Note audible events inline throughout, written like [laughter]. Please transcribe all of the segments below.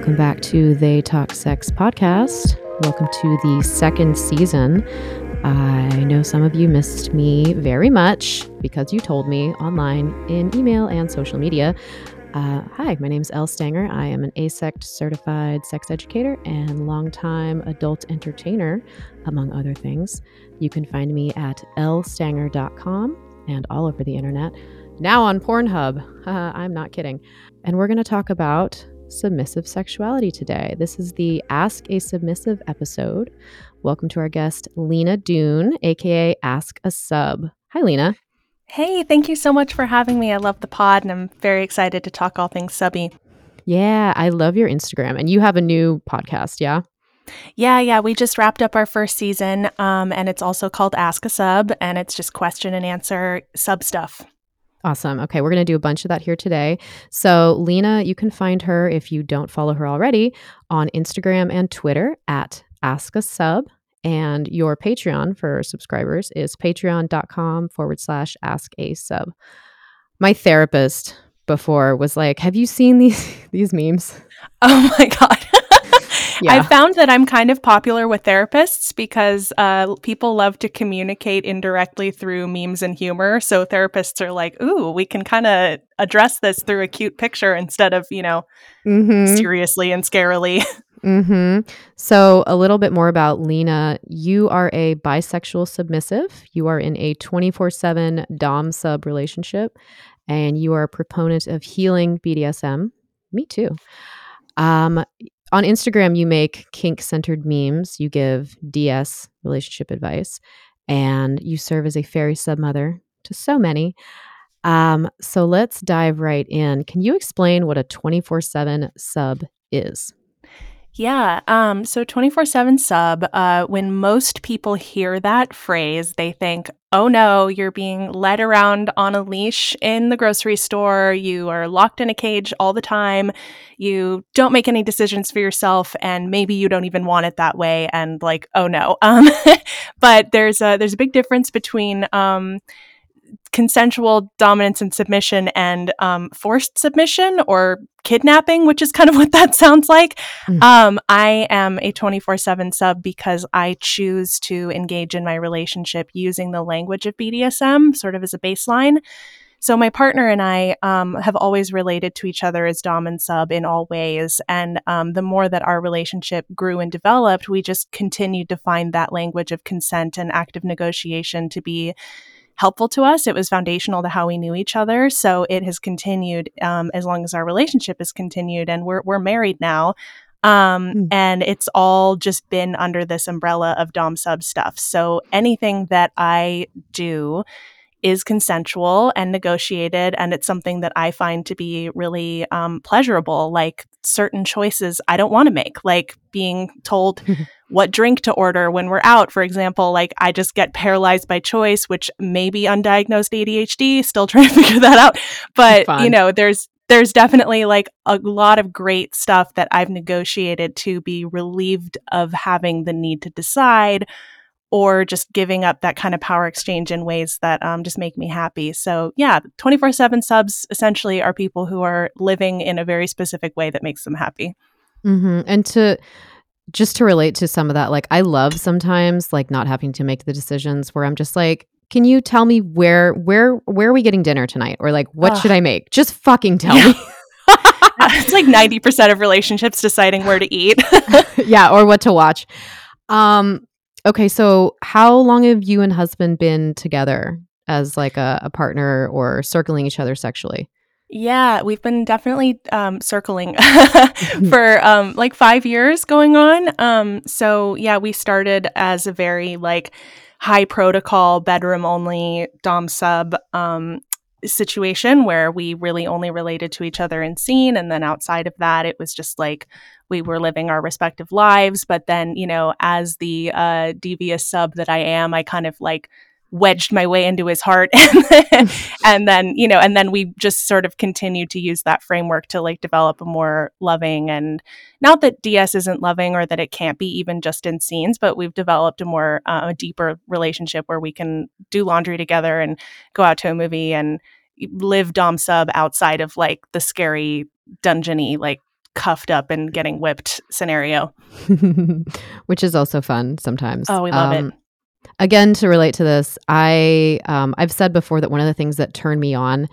Welcome back to They Talk Sex podcast. Welcome to the second season. I know some of you missed me very much because you told me online in email and social media. Uh, hi, my name is Elle Stanger. I am an AASECT certified sex educator and longtime adult entertainer, among other things. You can find me at ellestanger.com and all over the internet. Now on Pornhub. [laughs] I'm not kidding. And we're going to talk about submissive sexuality today. This is the Ask a Submissive episode. Welcome to our guest, Lina Dune, aka Ask a Sub. Hi, Lina. Hey, thank you so much for having me. I love the pod and I'm very excited to talk all things subby. Yeah, I love your Instagram. And you have a new podcast, yeah? Yeah, yeah. We just wrapped up our first season, um, and it's also called Ask a Sub, and it's just question and answer sub stuff. Awesome. Okay, we're going to do a bunch of that here today. So, Lina, you can find her if you don't follow her already on Instagram and Twitter at Ask a Sub. And your Patreon for subscribers is patreon.com forward slash ask a sub. My therapist before was like, Have you seen these [laughs] these memes? Oh my God. [laughs] Yeah. I found that I'm kind of popular with therapists because uh, people love to communicate indirectly through memes and humor. So therapists are like, ooh, we can kind of address this through a cute picture instead of, you know, mm-hmm. seriously and scarily. [laughs] Mm-hmm. So, a little bit more about Lina. You are a bisexual submissive. You are in a 24 7 Dom sub relationship, and you are a proponent of healing BDSM. Me too. Um, on Instagram, you make kink centered memes, you give DS relationship advice, and you serve as a fairy submother to so many. Um, so let's dive right in. Can you explain what a 24 7 sub is? Yeah. Um, so 24 7 sub, uh, when most people hear that phrase, they think, oh no, you're being led around on a leash in the grocery store. You are locked in a cage all the time. You don't make any decisions for yourself, and maybe you don't even want it that way. And like, oh no. [laughs] Um, but there's a there's a big difference between um, consensual dominance and submission and um, forced submission or kidnapping, which is kind of [laughs] what that sounds like. Mm. Um, I am a 24 7 sub because I choose to engage in my relationship using the language of BDSM, sort of as a baseline. So my partner and I um, have always related to each other as dom and sub in all ways, and um, the more that our relationship grew and developed, we just continued to find that language of consent and active negotiation to be helpful to us. It was foundational to how we knew each other. So it has continued um, as long as our relationship has continued, and we're we're married now. Um, mm. And it's all just been under this umbrella of Dom sub stuff. So anything that I do is consensual and negotiated, and it's something that I find to be really um, pleasurable. Like certain choices I don't want to make, like being told [laughs] what drink to order when we're out, for example. Like I just get paralyzed by choice, which may be undiagnosed ADHD. Still [laughs] trying to figure that out, but you know, there's there's definitely like a lot of great stuff that I've negotiated to be relieved of having the need to decide or just giving up that kind of power exchange in ways that um, just make me happy. So, yeah, 24 7 subs essentially are people who are living in a very specific way that makes them happy. Mm-hmm. And to just to relate to some of that, like I love sometimes like not having to make the decisions where I'm just like, can you tell me where where where are we getting dinner tonight or like what should I make? Just fucking tell yeah. me. [laughs] it's like 90% of relationships deciding where to eat. [laughs] yeah, or what to watch. Um Okay, so how long have you and husband been together as like a, a partner or circling each other sexually? Yeah, we've been definitely um, circling [laughs] [laughs] for um, like five years going on. Um, so yeah, we started as a very like high protocol bedroom only dom sub um, situation where we really only related to each other in scene, and then outside of that, it was just like we were living our respective lives. But then, you know, as the uh, devious sub that I am, I kind of like wedged my way into his heart [laughs] and then, and then you know and then we just sort of continued to use that framework to like develop a more loving and not that ds isn't loving or that it can't be even just in scenes but we've developed a more uh, a deeper relationship where we can do laundry together and go out to a movie and live dom sub outside of like the scary dungeony like cuffed up and getting whipped scenario. [laughs] Which is also fun sometimes. Oh, we love um, it. Again, to relate to this, I um, I've said before that one of the things that turned me on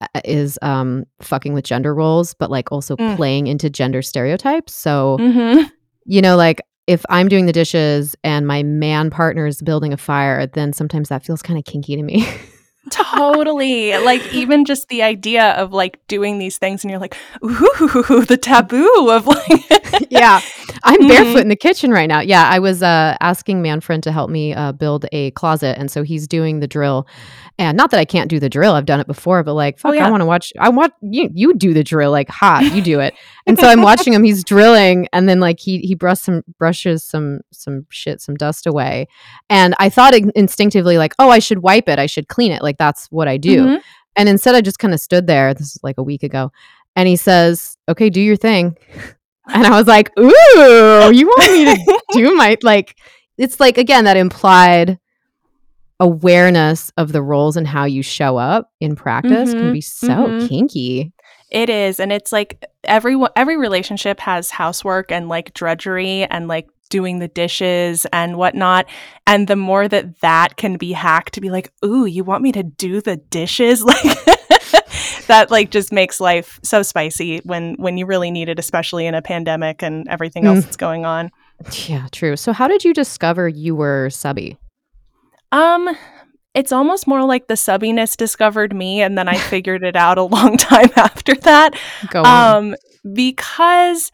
uh, is um, fucking with gender roles, but like also mm. playing into gender stereotypes. So, mm-hmm. you know, like if I'm doing the dishes and my man partner is building a fire, then sometimes that feels kind of kinky to me. [laughs] totally. Like even just the idea of like doing these things and you're like, ooh, the taboo of like [laughs] Yeah. I'm mm-hmm. barefoot in the kitchen right now. Yeah, I was uh asking Manfred to help me uh build a closet and so he's doing the drill and not that I can't do the drill, I've done it before, but like, oh, fuck, oh, yeah. I want to watch. I want you. You do the drill, like hot. You do it. [laughs] and so I'm watching him. He's drilling, and then like he he brush some brushes some some shit, some dust away. And I thought instinctively like, oh, I should wipe it. I should clean it. Like that's what I do. Mm-hmm. And instead, I just kind of stood there. This is like a week ago, and he says, "Okay, do your thing." [laughs] And I was like, "Ooh, you want me to do my like?" It's like again that implied awareness of the roles and how you show up in practice mm-hmm, can be so mm-hmm. kinky. It is, and it's like every every relationship has housework and like drudgery and like doing the dishes and whatnot. And the more that that can be hacked to be like, ooh, you want me to do the dishes, [laughs] like that, like just makes life so spicy when when you really need it, especially in a pandemic and everything else mm. that's going on. Yeah, true. So, how did you discover you were subby? Um, it's almost more like the subbiness discovered me and then I [laughs] figured it out a long time [laughs] after that. Go on. Um, because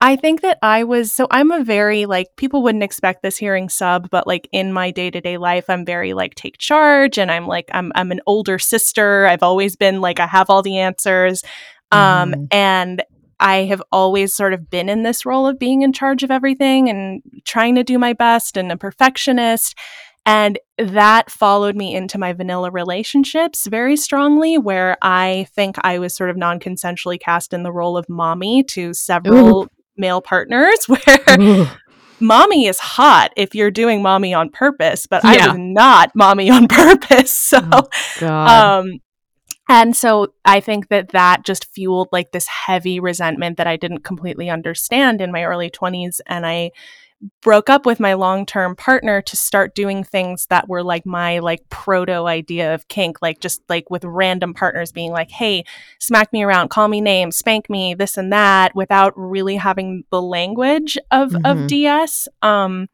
I think that I was so I'm a very like people wouldn't expect this hearing sub, but like in my day-to-day life, I'm very like take charge and I'm like I'm I'm an older sister. I've always been like I have all the answers. Um mm. and I have always sort of been in this role of being in charge of everything and trying to do my best and a perfectionist. And that followed me into my vanilla relationships very strongly, where I think I was sort of non consensually cast in the role of mommy to several Ooh. male partners, [laughs] where. Ooh. Mommy is hot if you're doing mommy on purpose, but yeah. I was not mommy on [laughs] purpose. So, oh, um, and so I think that that just fueled like this heavy resentment that I didn't completely understand in my early 20s. And I broke up with my long-term partner to start doing things that were like my like proto idea of kink like just like with random partners being like hey smack me around call me names spank me this and that without really having the language of mm-hmm. of ds um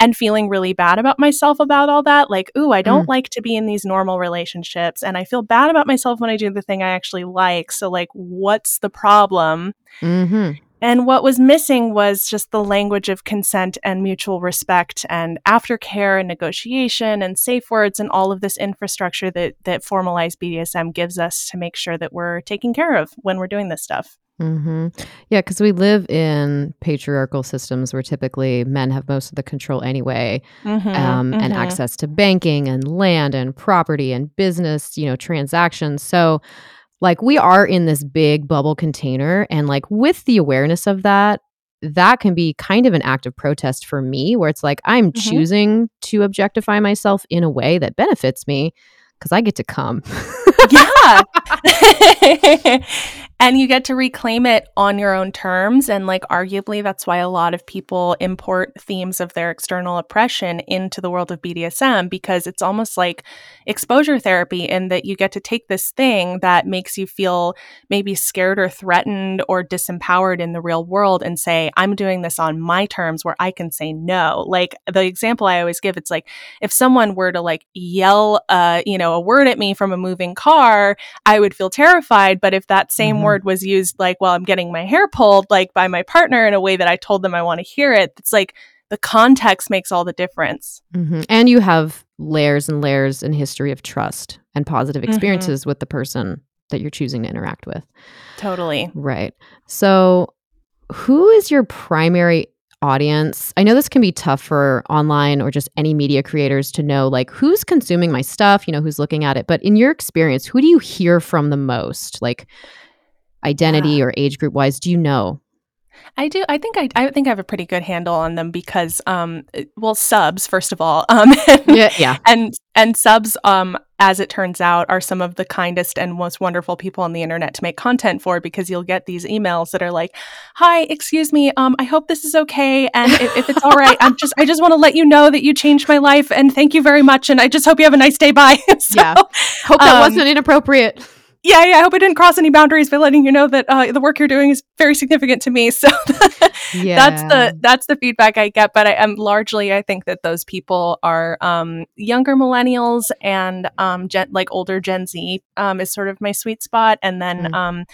and feeling really bad about myself about all that like ooh i don't mm. like to be in these normal relationships and i feel bad about myself when i do the thing i actually like so like what's the problem mm-hmm. And what was missing was just the language of consent and mutual respect and aftercare and negotiation and safe words and all of this infrastructure that, that formalized BDSM gives us to make sure that we're taken care of when we're doing this stuff. Mm-hmm. Yeah, because we live in patriarchal systems where typically men have most of the control anyway, mm-hmm, um, mm-hmm. and access to banking and land and property and business, you know, transactions. So, like we are in this big bubble container and like with the awareness of that that can be kind of an act of protest for me where it's like i'm mm-hmm. choosing to objectify myself in a way that benefits me because i get to come yeah [laughs] [laughs] [laughs] and you get to reclaim it on your own terms. And like arguably that's why a lot of people import themes of their external oppression into the world of BDSM because it's almost like exposure therapy in that you get to take this thing that makes you feel maybe scared or threatened or disempowered in the real world and say I'm doing this on my terms where I can say no. Like the example I always give it's like if someone were to like yell uh you know a word at me from a moving car I would feel terrified. But if that same mm-hmm word was used like while I'm getting my hair pulled, like by my partner in a way that I told them I want to hear it. It's like the context makes all the difference. Mm-hmm. And you have layers and layers and history of trust and positive mm-hmm. experiences mm-hmm. with the person that you're choosing to interact with. Totally. Right. So, who is your primary audience? I know this can be tough for online or just any media creators to know like who's consuming my stuff, you know, who's looking at it. But in your experience, who do you hear from the most? Like identity yeah. or age group wise? Do you know? I do. I think I, I think I have a pretty good handle on them because, um, well, subs first of all, um, and, [laughs] Yeah, yeah. and and subs, um, as it turns out, are some of the kindest and most wonderful people on the internet to make content for because you'll get these emails that are like, "Hi, excuse me, um, I hope this is okay, and if, if it's all right, I'm just I just want to let you know that you changed my life, and thank you very much, and I just hope you have a nice day. Bye." [laughs] So, Yeah. Hope that Um, wasn't inappropriate. Yeah, yeah. I hope I didn't cross any boundaries by letting you know that uh, the work you're doing is very significant to me. [laughs] So Yeah. that's the that's the feedback I get. But I am largely I think that those people are um, younger millennials and um, gen, like older Gen Z um, is sort of my sweet spot, and then. Mm.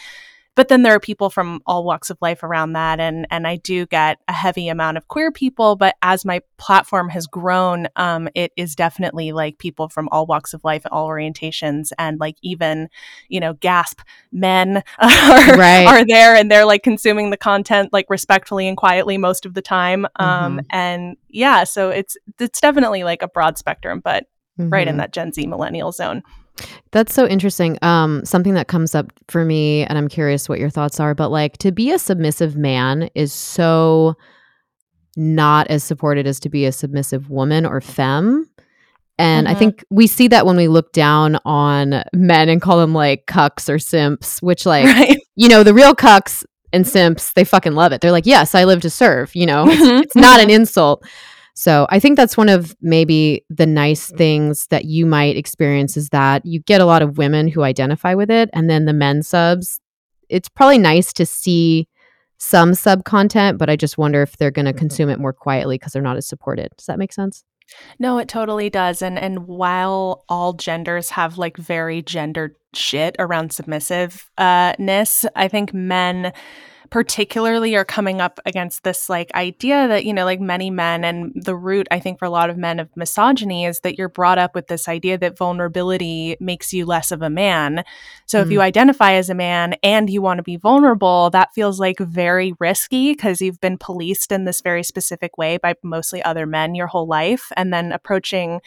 But then there are people from all walks of life around that and and I do get a heavy amount of queer people but as my platform has grown um it is definitely like people from all walks of life all orientations and like even you know gasp men [laughs] are, Right. are there and they're like consuming the content like respectfully and quietly most of the time um Mhm. and yeah so it's it's definitely like a broad spectrum but right in Mhm. that Gen Z millennial zone That's so interesting. Um, something that comes up for me, and I'm curious what your thoughts are, but like to be a submissive man is so not as supported as to be a submissive woman or femme. And I Mhm. think we see that when we look down on men and call them like cucks or simps, which [laughs] like, right you know, the real cucks and simps, they fucking love it. They're like, yes, I live to serve, you know, it's, it's not an [laughs] insult. So I think that's one of maybe the nice things that you might experience is that you get a lot of women who identify with it. And then the men subs, it's probably nice to see some sub content, but I just wonder if they're going to consume it more quietly because they're not as supported. Does that make sense? No, it totally does. And and while all genders have like very gendered shit around submissive uh ness, I think men particularly are coming up against this like idea that, you know, like many men and the root I think for a lot of men of misogyny is that you're brought up with this idea that vulnerability makes you less of a man. So if Mm. you identify as a man and you want to be vulnerable, that feels like very risky because you've been policed in this very specific way by mostly other men your whole life. And then approaching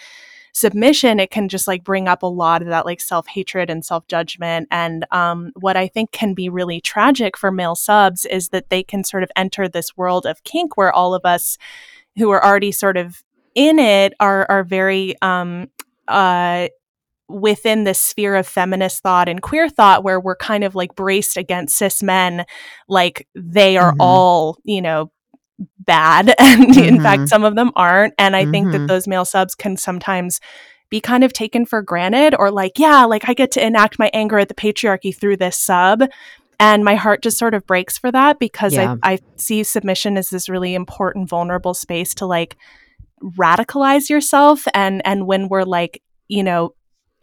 submission, it can just like bring up a lot of that like self hatred and self judgment. And um, what I think can be really tragic for male subs is that they can sort of enter this world of kink where all of us who are already sort of in it are are very um uh within this sphere of feminist thought and queer thought where we're kind of like braced against cis men like they are Mhm. all you know bad [laughs] and in Mhm. fact some of them aren't and i think Mhm. that those male subs can sometimes be kind of taken for granted or like yeah like i get to enact my anger at the patriarchy through this sub and my heart just sort of breaks for that because Yeah. I, I see submission as this really important vulnerable space to like radicalize yourself and and when we're like you know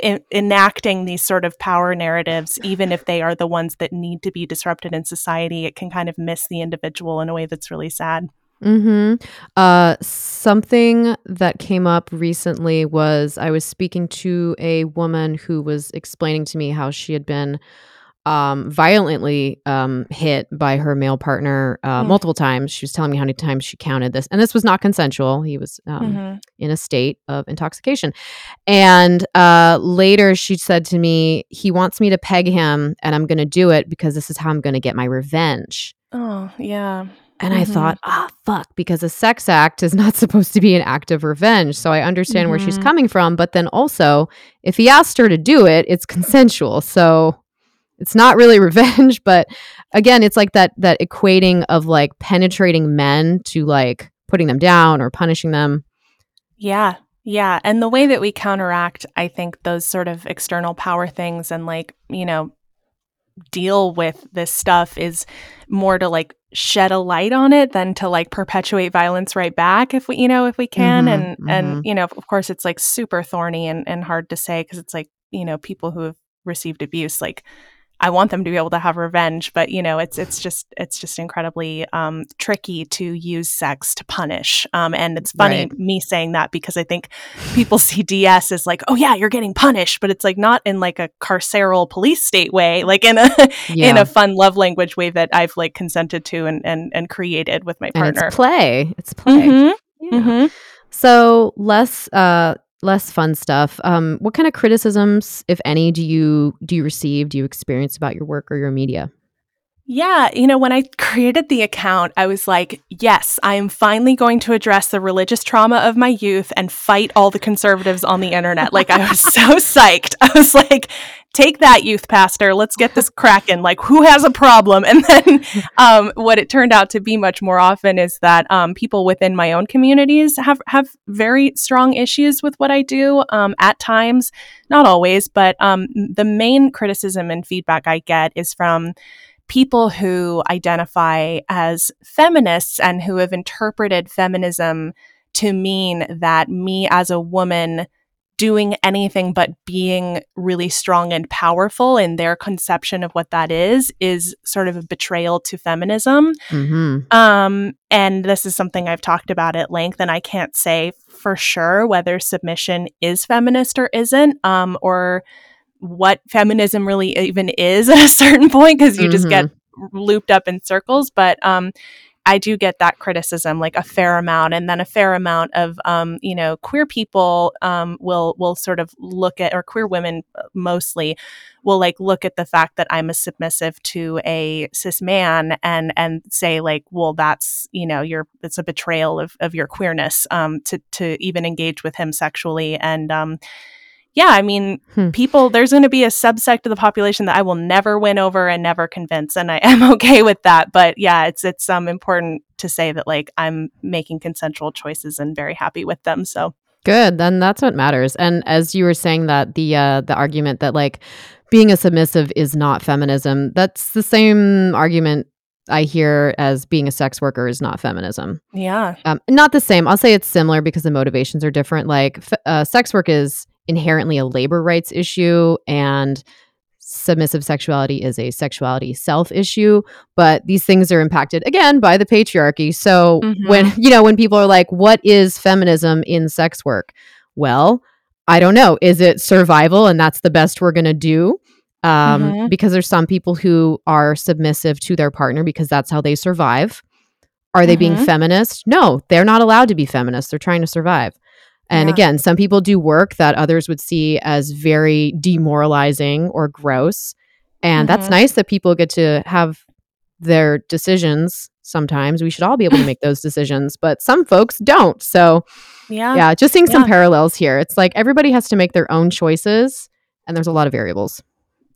en- enacting these sort of power narratives even if they are the ones that need to be disrupted in society it can kind of miss the individual in a way that's really sad. Hmm Uh, something that came up recently was I was speaking to a woman who was explaining to me how she had been um, violently um, hit by her male partner uh, Mm. multiple times. She was telling me how many times she counted this, and this was not consensual. He was um, Mhm. in a state of intoxication. And uh, later she said to me, He wants me to peg him, and I'm going to do it because this is how I'm going to get my revenge. oh yeah And I Mhm. thought, ah, fuck, because a sex act is [laughs] not supposed to be an act of revenge. So I understand where she's Mhm. coming from. But then also, if he asked her to do it, it's consensual. So it's not really [laughs] revenge. But again, it's like that that equating of like penetrating men to like putting them down or punishing them. Yeah. Yeah. And the way that we counteract, I think, those sort of external power things and like, you know, deal with this stuff is more to like shed a light on it than to like perpetuate violence right back if we you know if we can Mhm, and mhm. and you know of course it's like super thorny and and hard to say because it's like you know people who have received abuse like I want them to be able to have revenge, but you know, it's it's just it's just incredibly um, tricky to use sex to punish. Um, and it's funny Right. me saying that because I think people [laughs] see DS as like, oh yeah, you're getting punished, but it's like not in like a carceral police state way, like in a Yeah. [laughs] in a fun love language way that I've like consented to and and, and created with my and partner. it's play. It's play. Mhm, Yeah. mhm. So less uh less fun stuff. Um what kind of criticisms, if any, do you do you receive, do you experience about your work or your media? Yeah, you know, when I created the account, I was like, yes, I am finally going to address the religious trauma of my youth and fight all the conservatives on the internet. Like, I was so [laughs] psyched. I was like, take that, youth pastor. Let's get this cracking. Like, who has a problem? And then um, what it turned out to be much more often is that um, people within my own communities have, have very strong issues with what I do um, at times, not always, but um, the main criticism and feedback I get is from people who identify as feminists and who have interpreted feminism to mean that me as a woman doing anything but being really strong and powerful in their conception of what that is is sort of a betrayal to feminism mm-hmm. um, and this is something i've talked about at length and i can't say for sure whether submission is feminist or isn't um, or what feminism really even is at a certain point because you mm-hmm. just get mm-hmm. looped up in circles. But um, I do get that criticism, like a fair amount, and then a fair amount of, um, you know, queer people um, will will sort of look at, or queer women uh, mostly, will like look at the fact that I'm a submissive to a cis man and and say like, well, that's you know, you're it's a betrayal of of your queerness um, to to even engage with him sexually, and um, yeah, I mean, hmm. people, there's going to be a subsect of the population that I will never win over and never convince. And I am [laughs] okay with that. But yeah, it's, it's um, important to say that like I'm making consensual choices and very happy with them. So good. Then that's what matters. And as you were saying that the, uh, the argument that like being a submissive is not feminism, that's the same argument I hear as being a sex worker is not feminism. Yeah. Um, not the same. I'll say it's similar because the motivations are different. Like f- uh, sex work is inherently a labor rights issue and submissive sexuality is a sexuality self issue but these things are impacted again by the patriarchy. So mm-hmm. when you know when people are like what is feminism in sex work? Well i don't know. Is it survival and that's the best we're going to do? Um, mm-hmm. because there's some people who are submissive to their partner because that's how they survive. Are they mm-hmm. being feminist? No they're not allowed to be feminist. They're trying to survive and yeah. again, some people do work that others would see as very demoralizing or gross. And mm-hmm. that's nice that people get to have their decisions sometimes. We should all be able to make those [laughs] decisions, but some folks don't. So, yeah. Yeah, just seeing yeah. some parallels here. It's like everybody has to make their own choices and there's a lot of variables.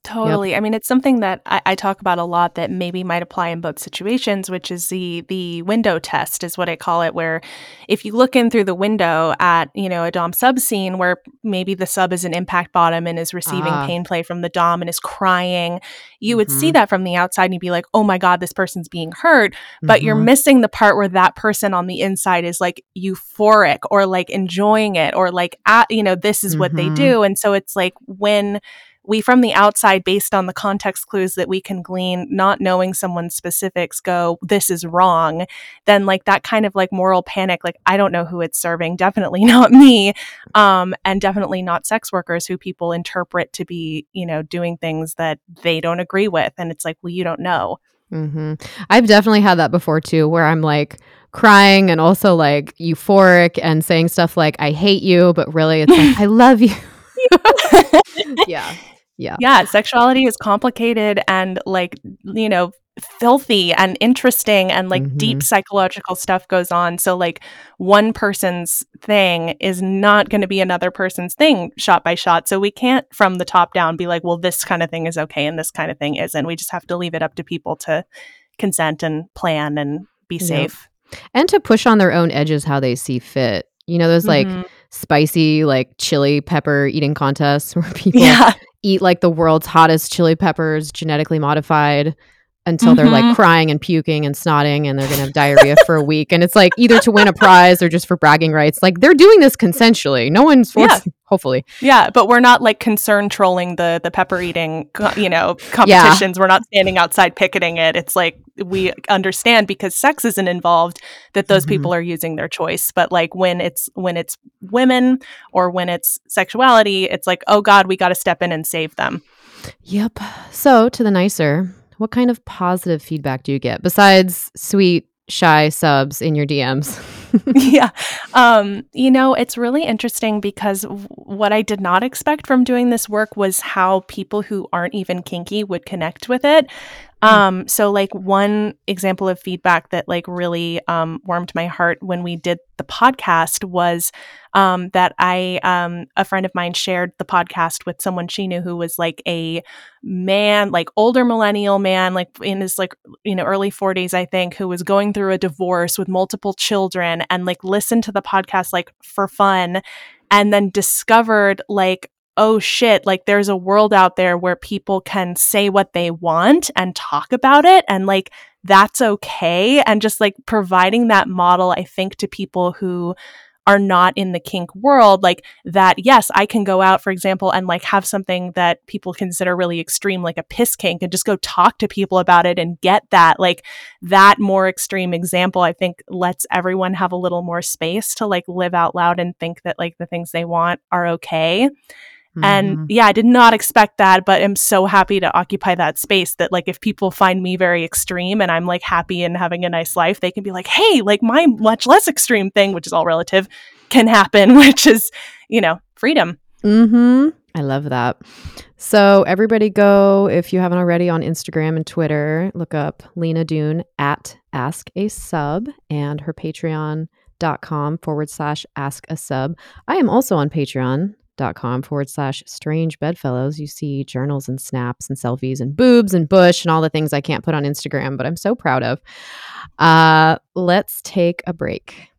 Totally. Yep. I mean, it's something that I, I, talk about a lot that maybe might apply in both situations, which is the the window test, is what I call it. Where if you look in through the window at you know a dom sub scene where maybe the sub is an impact bottom and is receiving ah. pain play from the dom and is crying, you mm-hmm. would see mm-hmm. that from the outside and you'd be like, oh my god, this person's being hurt, but mm-hmm. you're missing the part where that person on the inside is like euphoric or like enjoying it or like at you know this is mm-hmm. what they mm-hmm. do, and so it's like when we from the outside based on the context clues that we can glean not knowing someone's specifics go this is wrong then like that kind of like moral panic like i don't know who it's serving definitely [laughs] not me um and definitely not sex workers who people interpret to be you know doing things that they don't agree with and it's like well you don't know. Mm-hmm. i've definitely had that before too where i'm like crying and also like euphoric and saying stuff like i hate you but really it's like [laughs] i love you. [laughs] Yeah yeah. Yeah. Sexuality is complicated and like, you know, filthy and interesting and like mm-hmm. deep psychological stuff goes on. So, like, one person's thing is not going to be another person's thing shot by shot. So, we can't from the top down be like, well, this kind of thing is okay and this kind of thing isn't. We just have to leave it up to people to consent and plan and be safe. Yep. And to push on their own edges how they see fit. You know, those mm-hmm. like spicy, like chili pepper eating contests [laughs] where people yeah eat like the world's hottest chili peppers, genetically modified, until mm-hmm. they're like mm-hmm. crying and puking and snotting and they're going to have diarrhea for a week. And it's like either to win a prize or just for bragging rights. Like they're doing this consensually. No one's forced, yeah. hopefully. Yeah, but we're not like concerned trolling the the pepper eating, you know, competitions. Yeah. We're not standing outside picketing it. It's like we understand because sex isn't involved that those mm-hmm. people are using their choice. But like when it's when it's women or when it's sexuality, it's like, "Oh god, we got to step in and save them." Yep. So, to the nicer, what kind of positive feedback do you get besides sweet, shy subs in your DMs? [laughs] yeah. Um, you know, it's really interesting because what I did not expect from doing this work was how people who aren't even kinky would connect with it. Hmm. Um, so like one example of feedback that like really um, warmed my heart when we did the podcast was um, that I um, a friend of mine shared the podcast with someone she knew who was like a man, like older millennial man, like in his like you know early 40s, I think, who was going through a divorce with multiple children and like listened to the podcast like for fun and then discovered like oh shit, like there's a world out there where people can say what they want and talk about it and like that's okay. And just like providing that model, I think, to people who are not in the kink world, like that, yes, I can go out, for example, and like have something that people consider really extreme, like a piss kink, and just go talk to people about it and get that. Like that more extreme example, I think lets everyone have a little more space to like live out loud and think that like the things they want are okay. Mm-hmm. And yeah, I did not expect that, but I'm so happy to occupy that space that like if people find me very extreme and I'm like happy and having a nice life, they can be like, "Hey, like my much less extreme thing, which is all relative, can happen," [laughs] which is, you know, freedom. Mhm. I love that. So everybody go if you haven't already on Instagram and Twitter, look up Lina Dune at Ask a Sub and her Patreon.com forward slash ask a sub. I am also on Patreon dot com forward slash strange bedfellows. You see journals and snaps and selfies and boobs and bush and all the things I can't put on Instagram, but I'm so proud of. Uh, let's take a break.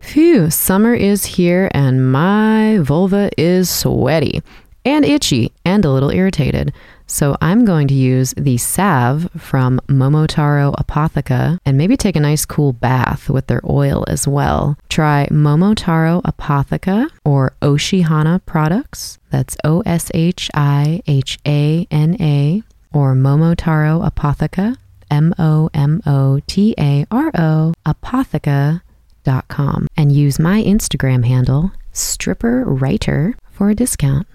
Phew, summer is here and my vulva is sweaty and itchy and a little irritated. So I'm going to use the salve from Momotaro Apotheca and maybe take a nice cool bath with their oil as well. Try Momotaro Apotheca or Oshihana products. That's O S H I H A N A or Momotaro Apotheca, M O M O T A R O, apotheca.com, and use my Instagram handle, stripper writer, for a discount.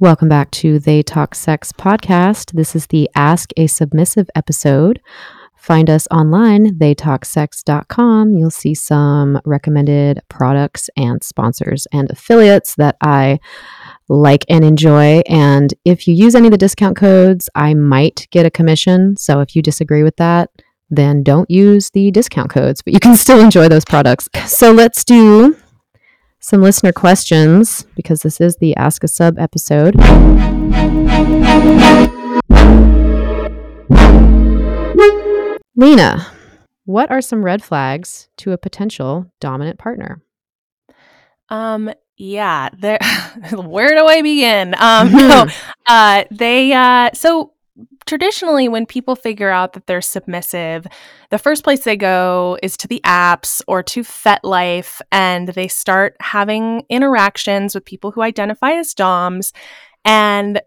Welcome back to They Talk Sex podcast. This is the Ask a Submissive episode. Find us online, theytalksex.com. You'll see some recommended products and sponsors and affiliates that I like and enjoy. And if you use any of the discount codes, I might get a commission. So if you disagree with that, then don't use the discount codes, but you can still enjoy those products. So let's do some listener questions because this is the Ask a Sub episode. Lina, what are some red flags to a potential dominant partner? Um, yeah, there. [laughs] where do I begin? Um, [laughs] no, [laughs] uh, they. Uh, so traditionally when people figure out that they're submissive the first place they go is to the apps or to FetLife and they start having interactions with people who identify as DOMs. And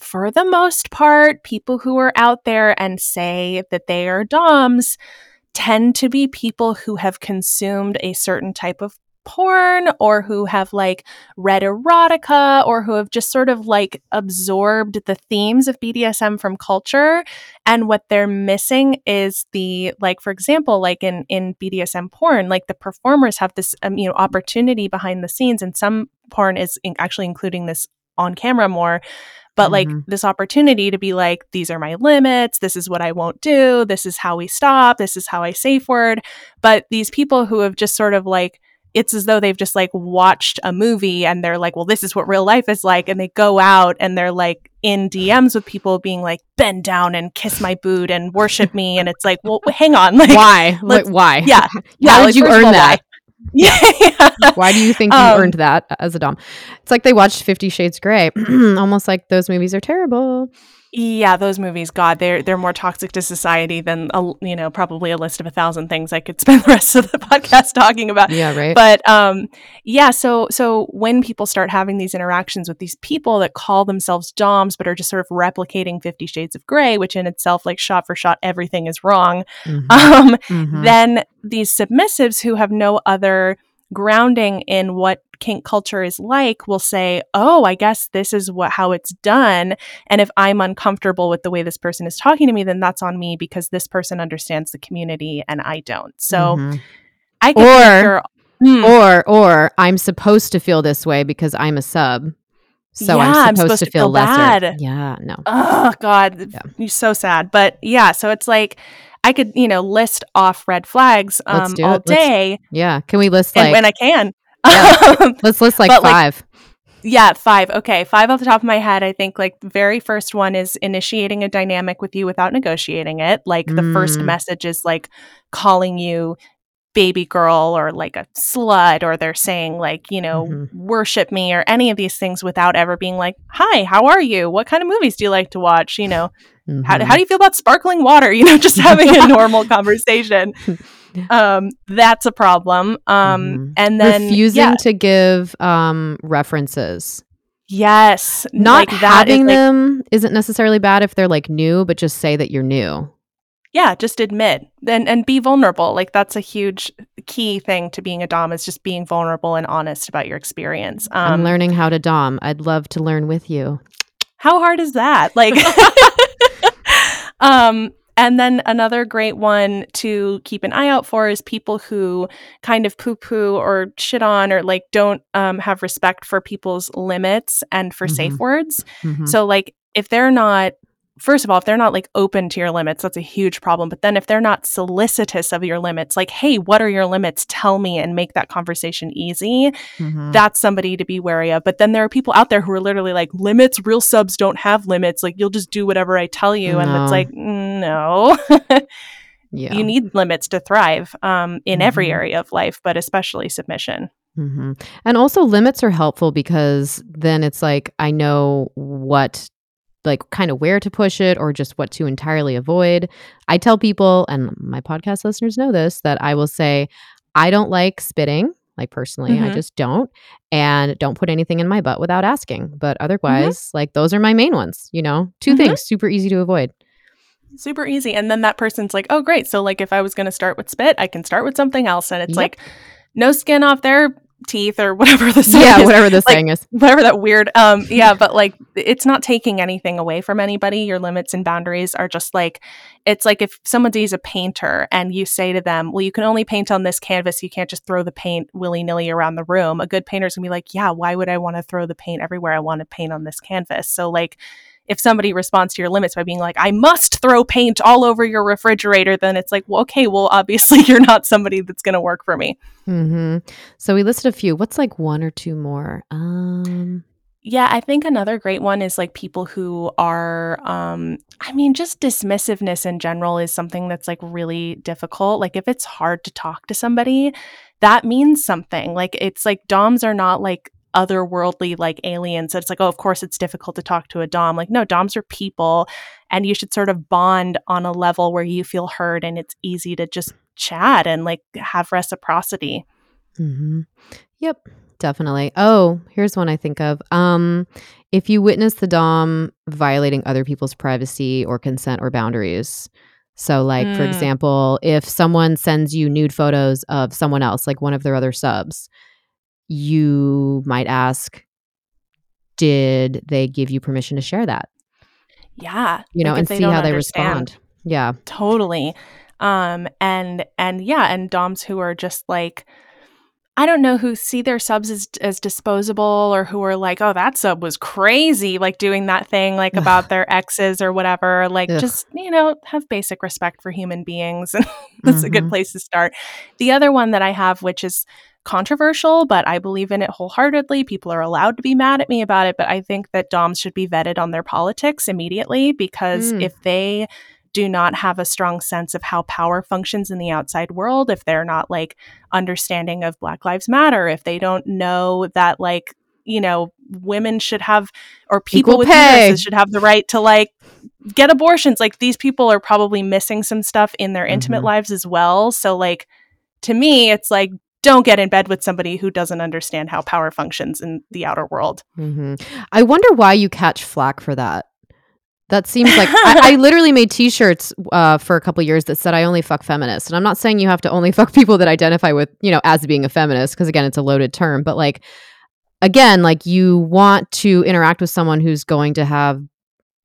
for the most part people who are out there and say that they are DOMs tend to be people who have consumed a certain type of porn or who have like read erotica or who have just sort of like absorbed the themes of BDSM from culture. And what they're missing is the like for example like in in BDSM porn like the performers have this um, you know opportunity behind the scenes and some porn is in- actually including this on camera more. But like mm-hmm. this opportunity to be like these are my limits. This is what i won't do. This is how we stop. This is how i safe word. But these people who have just sort of like it's as though they've just like watched a movie and they're like, well, this is what real life is like. And they go out and they're like in DMs with people being like, bend down and kiss my boot and worship me. And it's like, well, hang on. [laughs] Like, why? Like, why? Yeah. [laughs] yeah How did like, you earn all, that? [laughs] Yeah, yeah. Why do you think you um, earned that as a Dom? It's like they watched Fifty Shades Grey. [clears throat] Almost like those movies are terrible. Yeah, those movies, God, they're they're more toxic to society than a, you know probably a list of a thousand things I could [laughs] spend the rest of the podcast talking about. Yeah, right. But um, yeah, so so when people start having these interactions with these people that call themselves DOMs but are just sort of replicating Fifty Shades of Grey, which in itself, like shot for shot, everything is wrong. Mm-hmm. [laughs] Um, mm-hmm. Then these submissives who have no other grounding in what kink culture is like will say, "Oh, I guess this is what how it's done." And if I'm uncomfortable with the way this person is talking to me, then that's on me because this person understands the community and I don't. So Mhm. I can Or- picture- Hmm. Or or I'm supposed to feel this way because I'm a sub. So Yeah, I'm I'm supposed, to feel, lesser. bad. Yeah, no. oh god Yeah. you're so sad but yeah so it's like i could you know list off red flags Let's um do all it. Let's- day Yeah. Can we list and like when i can Yeah. Um, [laughs] let's list like but, like, five. yeah five okay five off the top of my head i think like the very first one is initiating a dynamic with you without negotiating it like the first Mm. message is like calling you baby girl or like a slut or they're saying like you know Mhm. worship me or any of these things without ever being like hi how are you what kind of movies do you like to watch you know how, Mhm. how do you feel about sparkling water [laughs] you know just having a [laughs] normal conversation um that's a problem um Mhm. and then refusing yeah, to give um references. yes Not like, that is, having like, them isn't necessarily bad if they're like new, but just say that you're new. yeah just admit and and be vulnerable like that's a huge key thing to being a dom is just being vulnerable and honest about your experience um I'm learning how to dom. I'd love to learn with you. how hard is that like [laughs] [laughs] um and then another great one to keep an eye out for is people who kind of poo poo or shit on or like don't um, have respect for people's limits and for safe Mhm. words. Mhm. So, like, if they're not, first of all, if they're not like open to your limits, that's a huge problem. But then if they're not solicitous of your limits, like, hey, what are your limits? Tell me and make that conversation easy Mhm. that's somebody to be wary of. But then there are people out there who are literally like, limits, real subs don't have limits. Like, you'll just do whatever I tell you. And it's like, mm, no. [laughs] yeah. you need limits to thrive um, in every Mhm. area of life, but especially submission. hmm And also, limits are helpful because then it's like I know what, like, kind of where to push it or just what to entirely avoid. I tell people, and my podcast listeners know this, that I will say, I don't like spitting. Like, personally, I Mhm. just don't. And don't put anything in my butt without asking. But otherwise, like, those are my main ones, you know? 2 Mhm. things, super easy to avoid. Super easy. And then that person's like, oh, great. So, like, if I was going to start with spit, I can start with something else. And it's Yep. like, no skin off their teeth or [laughs] whatever the saying Yeah, is. whatever the [laughs] like, saying is. whatever that weird um yeah but like it's not taking anything away from anybody your limits and boundaries are just like it's like if somebody's a painter and you say to them well you can only paint on this canvas you can't just throw the paint willy-nilly around the room a good painter's gonna be like yeah why would i want to throw the paint everywhere i want to paint on this canvas so like if somebody responds to your limits by being like i must throw paint all over your refrigerator then it's like well okay well obviously [laughs] you're not somebody that's gonna work for me hmm So we listed a few. What's like one or two more? Um, Yeah, I think another great one is like people who are um I mean just dismissiveness in general is something that's like really difficult. Like if it's hard to talk to somebody, that means something. Like it's like doms are not like otherworldly like aliens. It's like, oh, of course it's difficult to talk to a dom. Like no, doms are people and you should sort of bond on a level where you feel heard and it's easy to just chat and like have reciprocity. hmm Yep, definitely. Oh, here's one I think of. Um, if you witness the Dom violating other people's privacy or consent or boundaries. So, like, for Mm. example, if someone sends you nude photos of someone else, like one of their other subs, you might ask, did they give you permission to share that? Yeah. You know, like, and see how they understand. respond. Yeah. totally um and and yeah and doms who are just like i don't know who see their subs as, as disposable or who are like oh that sub was crazy like doing that thing like about their exes or whatever like Ugh. just you know have basic respect for human beings [laughs] and that's a good Mhm. place to start the other one that i have which is controversial but i believe in it wholeheartedly people are allowed to be mad at me about it but i think that doms should be vetted on their politics immediately because Mm. if they do not have a strong sense of how power functions in the outside world, if they're not like understanding of Black Lives Matter, if they don't know that like, you know, women should have or people Equal with pay. should have the right to like get abortions. Like these people are probably missing some stuff in their intimate Mhm. lives as well. So like to me, it's like don't get in bed with somebody who doesn't understand how power functions in the outer world. hmm I wonder why you catch flack for that. That seems like I, I [laughs] literally made T-shirts uh, for a couple years that said I only fuck feminists, and I'm not saying you have to only fuck people that identify with you know as being a feminist because again it's a loaded term, but like again like you want to interact with someone who's going to have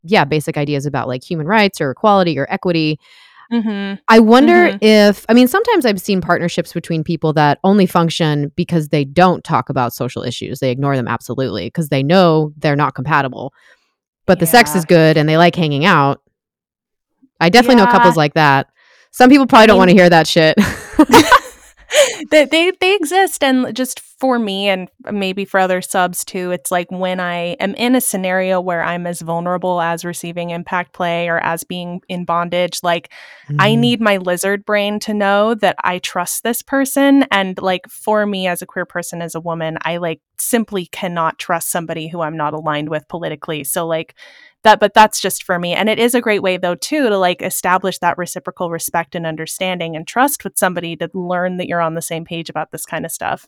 yeah basic ideas about like human rights or equality or equity. Mm-hmm. I wonder Mhm. if I mean sometimes I've seen partnerships between people that only function because they don't talk about social issues. They ignore them absolutely because they know they're not compatible. But the sex is good and they like hanging out. I definitely know couples like that. Some people probably don't mean- want to hear that shit. [laughs] [laughs] they, they they exist and just for me and maybe for other subs too it's like when i am in a scenario where i'm as vulnerable as receiving impact play or as being in bondage like I Mhm. need my lizard brain to know that I trust this person. And like for me as a queer person, as a woman, I like simply cannot trust somebody who I'm not aligned with politically. So like that, but that's just for me. And it is a great way though, too, to like establish that reciprocal respect and understanding and trust with somebody to learn that you're on the same page about this kind of stuff.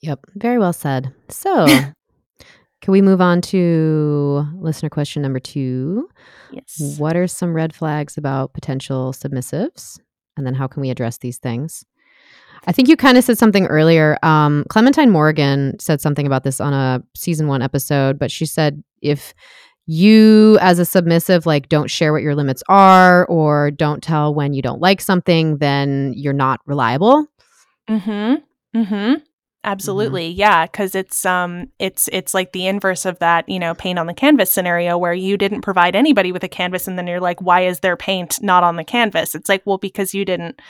Yep, very well said. So, [laughs] can we move on to listener question number 2? Yes. What are some red flags about potential submissives? And then how can we address these things? I think you kind of said something earlier. Um, Clementine Morgan said something about this on a season one episode, but she said if you, as a submissive, like don't share what your limits are or don't tell when you don't like something, then you're not reliable. Mm-hmm. Mm-hmm. Absolutely. Yeah. Cause it's um it's it's like the inverse of that, you know, paint on the canvas scenario where you didn't provide anybody with a canvas and then you're like, why is their paint not on the canvas? It's like, well, because you didn't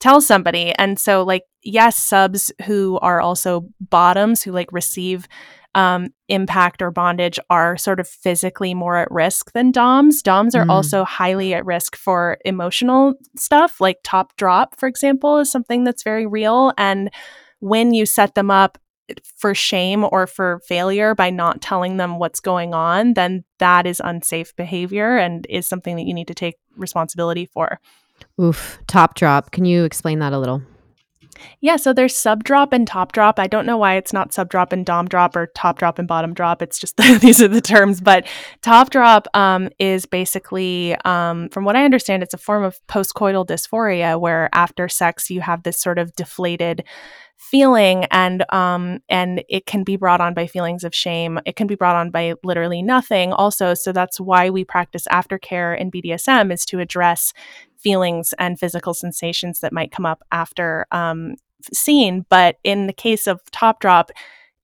tell somebody. And so like, yes, subs who are also bottoms who like receive um impact or bondage are sort of physically more at risk than DOMs. DOMs are Mm. also highly at risk for emotional stuff, like top drop, for example, is something that's very real. And when you set them up for shame or for failure by not telling them what's going on, then that is unsafe behavior and is something that you need to take responsibility for. Oof, top drop. Can you explain that a little? Yeah, so there's sub drop and top drop. I don't know why it's not sub drop and dom drop or top drop and bottom drop. It's just [laughs] these are the terms. But top drop um, is basically, um, from what I understand, it's a form of postcoital dysphoria where after sex you have this sort of deflated feeling and um and it can be brought on by feelings of shame it can be brought on by literally nothing also so that's why we practice aftercare in BDSM is to address feelings and physical sensations that might come up after um scene but in the case of top drop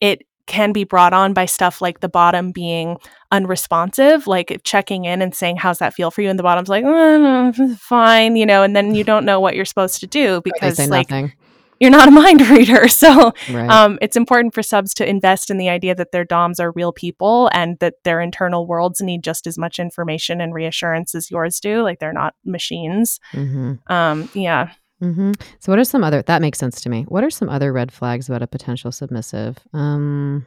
it can be brought on by stuff like the bottom being unresponsive, like checking in and saying, How's that feel for you? And the bottom's like, "Uh, Fine, you know, and then you don't know what you're supposed to do because, say like, nothing. You're not a mind [laughs] reader. So, Right. um, it's important for subs to invest in the idea that their DOMs are real people and that their internal worlds need just as much information and reassurance as yours do. Like, they're not machines. hmm Um, yeah. hmm So, what are some other? That makes sense to me. What are some other red flags about a potential submissive? Um.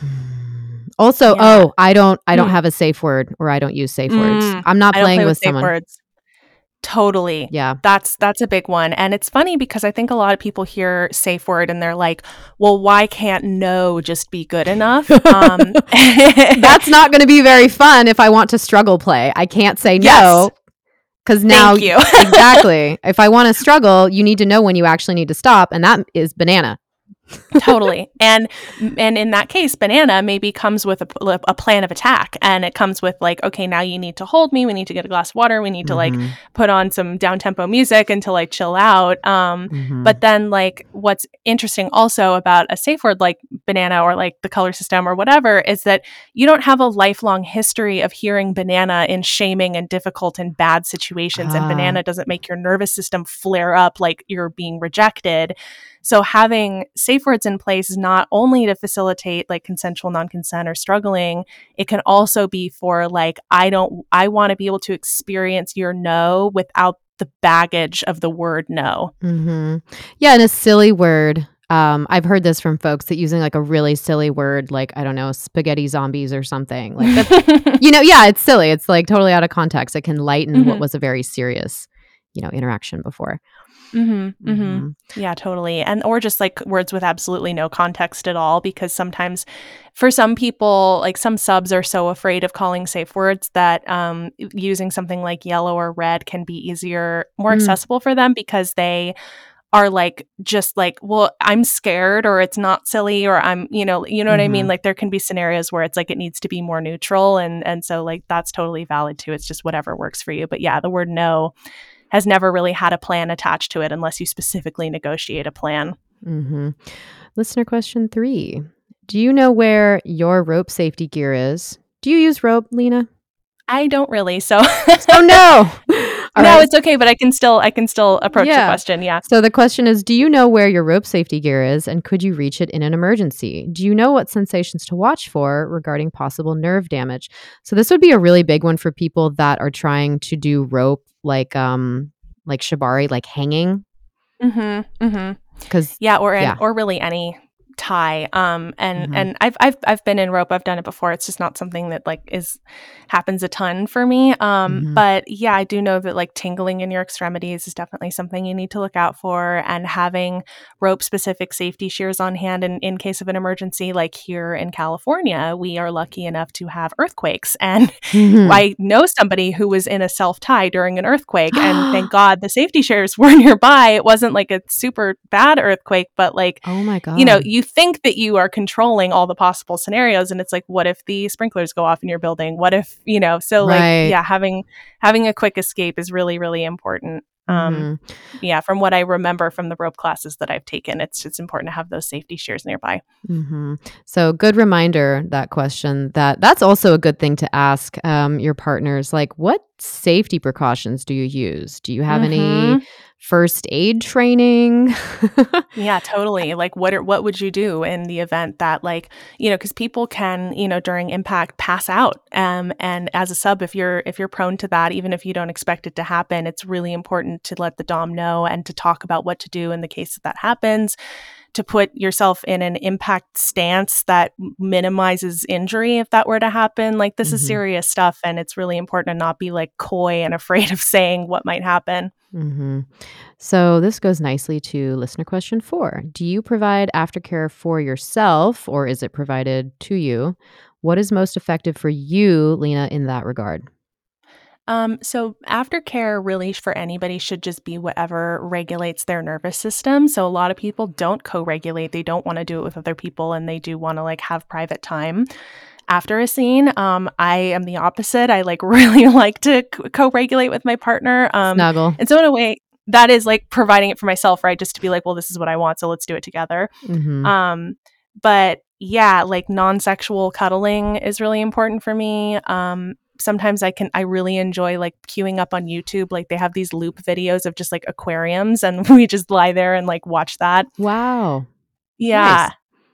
[sighs] Also, Yeah. oh, I don't, I don't Mm. have a safe word, or I don't use safe words. Mm, I'm not I playing play with, with safe someone. words. Totally. Yeah, That's that's a big one. And it's funny because I think a lot of people hear safe word and they're like, "Well, why can't no just be good enough?" [laughs] Um, [laughs] that's not going to be very fun if I want to struggle play. I can't say no because now Thank you. exactly. [laughs] If I want to struggle, you need to know when you actually need to stop, and that is banana. Totally. And and in that case, banana maybe comes with a, a plan of attack, and it comes with like, okay, now you need to hold me. We need to get a glass of water. We need to like Mhm, put on some down tempo music until I chill out. Um, mhm. But then, like, what's interesting also about a safe word like banana or like the color system or whatever is that you don't have a lifelong history of hearing banana in shaming and difficult and bad situations. And Ah. banana doesn't make your nervous system flare up like you're being rejected. So, having safe words in place is not only to facilitate like consensual non consent or struggling, it can also be for like, I don't, I want to be able to experience your no without the baggage of the word no. hmm Yeah, and a silly word. Um, I've heard this from folks that using like a really silly word, like I don't know, spaghetti zombies or something. Like [laughs] you know, yeah, it's silly. It's like totally out of context. It can lighten what Mhm. was a very serious, you know, interaction before. Mm-hmm, mm-hmm. Yeah, totally. And or just like words with absolutely no context at all, because sometimes for some people, like some subs are so afraid of calling safe words that um, using something like yellow or red can be easier, more mm. accessible for them because they are like just like well i'm scared or it's not silly or i'm you know you know what mm-hmm. i mean mm-hmm. like there can be scenarios where it's like it needs to be more neutral and and so like that's totally valid too it's just whatever works for you but yeah the word no has never really had a plan attached to it unless you specifically negotiate a plan mm-hmm. listener question three do you know where your rope safety gear is do you use rope lina I don't really. So Oh no. [laughs] No, right. it's okay, but I can still I can still approach yeah. the question. Yeah. So the question is, do you know where your rope safety gear is and could you reach it in an emergency? Do you know what sensations to watch for regarding possible nerve damage? So this would be a really big one for people that are trying to do rope like um like shibari like hanging. Mhm. Mhm. Cuz yeah, or yeah. or really any tie um and mm-hmm. and I've, I've i've been in rope i've done it before it's just not something that like is happens a ton for me um mm-hmm. but yeah i do know that like tingling in your extremities is definitely something you need to look out for and having rope specific safety shears on hand in, in case of an emergency like here in california we are lucky enough to have earthquakes [laughs] and mm-hmm. i know somebody who was in a self tie during an earthquake and thank [gasps] god the safety shears [laughs] were nearby it wasn't like a super bad earthquake but like oh my god you know you think that you are controlling all the possible scenarios and it's like what if the sprinklers go off in your building what if you know so right. like yeah having having a quick escape is really really important um mm-hmm. yeah from what i remember from the rope classes that i've taken it's it's important to have those safety shears nearby mm-hmm. so good reminder that question that that's also a good thing to ask um, your partners like what safety precautions do you use do you have mm-hmm. any first aid training. [laughs] yeah, totally. [laughs] Like what are, what would you do in the event that like, you know, cuz people can, you know, during impact pass out. Um and as a sub if you're if you're prone to that even if you don't expect it to happen, it's really important to let the dom know and to talk about what to do in the case that that happens to put yourself in an impact stance that minimizes injury if that were to happen. Like, this mm-hmm. is serious stuff, and it's really important to not be like coy and [laughs] afraid of saying what might happen. Mm-hmm. So, this goes nicely to listener question four Do you provide aftercare for yourself, or is it provided to you? What is most effective for you, Lina, in that regard? Um, so aftercare really for anybody should just be whatever regulates their nervous system. So a lot of people don't co-regulate. They don't want to do it with other people and they do want to like have private time after a scene. Um, I am the opposite. I like [laughs] really like to co-regulate with my partner. Um, Snuggle. And so in a way, that is like providing it for myself, right? Just to be like, well, this is what I want, so let's do it together. Mm-hmm. Um, but yeah, like non-sexual cuddling is really important for me. Um, sometimes I can I really enjoy like queuing up on YouTube. Like they have these loop videos of just like aquariums and [laughs] we just lie there and like watch that. Wow. Yeah. Nice.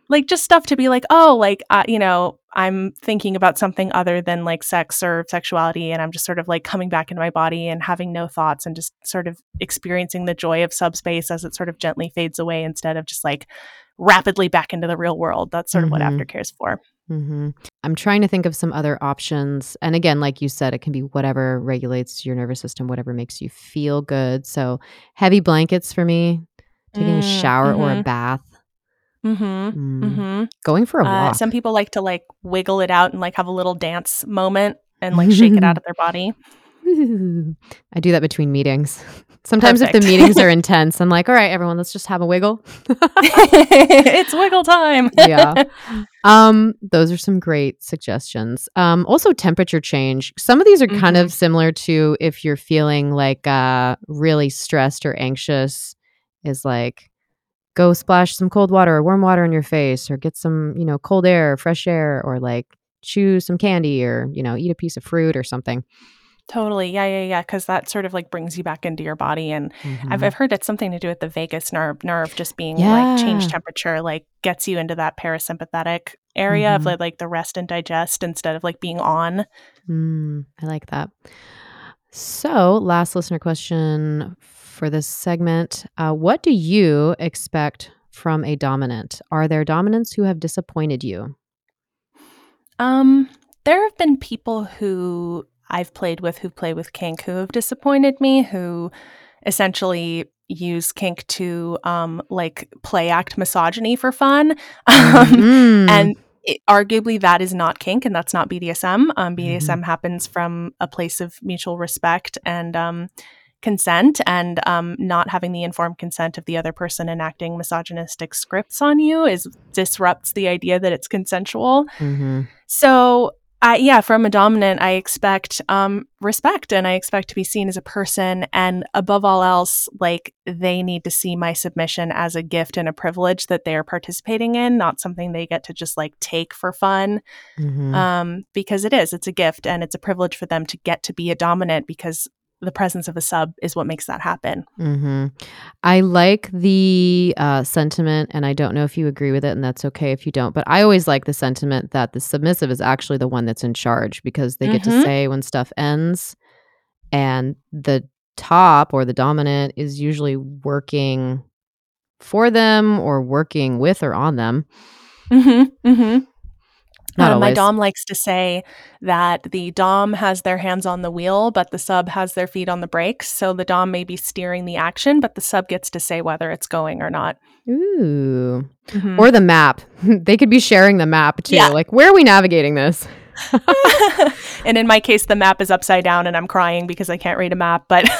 Like just stuff to be like, oh, like uh, you know, I'm thinking about something other than like sex or sexuality and I'm just sort of like coming back into my body and having no thoughts and just sort of experiencing the joy of subspace as it sort of gently fades away instead of just like rapidly back into the real world. That's sort of mm-hmm. what aftercare is for. Mm-hmm. I'm trying to think of some other options. And again, like you said, it can be whatever regulates your nervous system, whatever makes you feel good. So, heavy blankets for me, taking mm, a shower mm-hmm. or a mm-hmm. bath. Mm-hmm. Mm. Mm-hmm. Going for a uh, walk. some people like to like wiggle it out and like have a little dance moment and like shake it out of [laughs] their body. I do that between meetings. [laughs] Sometimes Perfect. if the meetings are [laughs] intense, I'm like, all right, everyone, let's just have a wiggle. [laughs] it's wiggle time. [laughs] yeah. Um, those are some great suggestions. Um, also temperature change. Some of these are mm-hmm. kind of mm-hmm. similar to if you're feeling like uh really stressed or anxious, is like go splash some cold water or warm water on your face or get some, you know, cold air, fresh air, or like chew some candy or, you know, eat a piece of fruit or something. Totally. Yeah, yeah, yeah. Because that sort of like brings you back into your body. And mm-hmm. I've, I've heard it's something to do with the vagus nerve, nerve just being yeah. like change temperature, like gets you into that parasympathetic area mm-hmm. of like, like the rest and digest instead of like being on. Mm, I like that. So, last listener question for this segment uh, What do you expect from a dominant? Are there dominants who have disappointed you? Um, there have been people who I've played with who play with kink who have disappointed me, who essentially, use kink to um, like play act misogyny for fun. [laughs] Um, Mm. and it, arguably that is not kink and that's not BDSM. Um, BDSM Mm-hmm. happens from a place of mutual respect and um, consent and um, not having the informed consent of the other person enacting misogynistic scripts on you is disrupts the idea that it's consensual. Mhm. So, I yeah, from a dominant, I expect um, respect and I expect to be seen as a person. And above all else, like they need to see my submission as a gift and a privilege that they are participating in, not something they get to just like take for fun. Mhm. Um, because it is, it's a gift and it's a privilege for them to get to be a dominant because the presence of a sub is what makes that happen. hmm I like the uh, sentiment, and I don't know if you agree with it, and that's okay if you don't. But I always like the sentiment that the submissive is actually the one that's in charge because they get to Mhm. say when stuff ends, and the top or the dominant is usually working for them or working with or on them. Mm-hmm. Mm-hmm. Not Uh, my dom likes to say that the dom has their hands on the wheel, but the sub has their feet on the brakes. So the dom may be steering the action, but the sub gets to say whether it's going or not. Ooh. Mhm. Or the map. [laughs] they could be sharing the map too. Yeah. Like, where are we navigating this? [laughs] [laughs] and in my case, the map is upside down, and I'm crying because I can't read a map. But [laughs]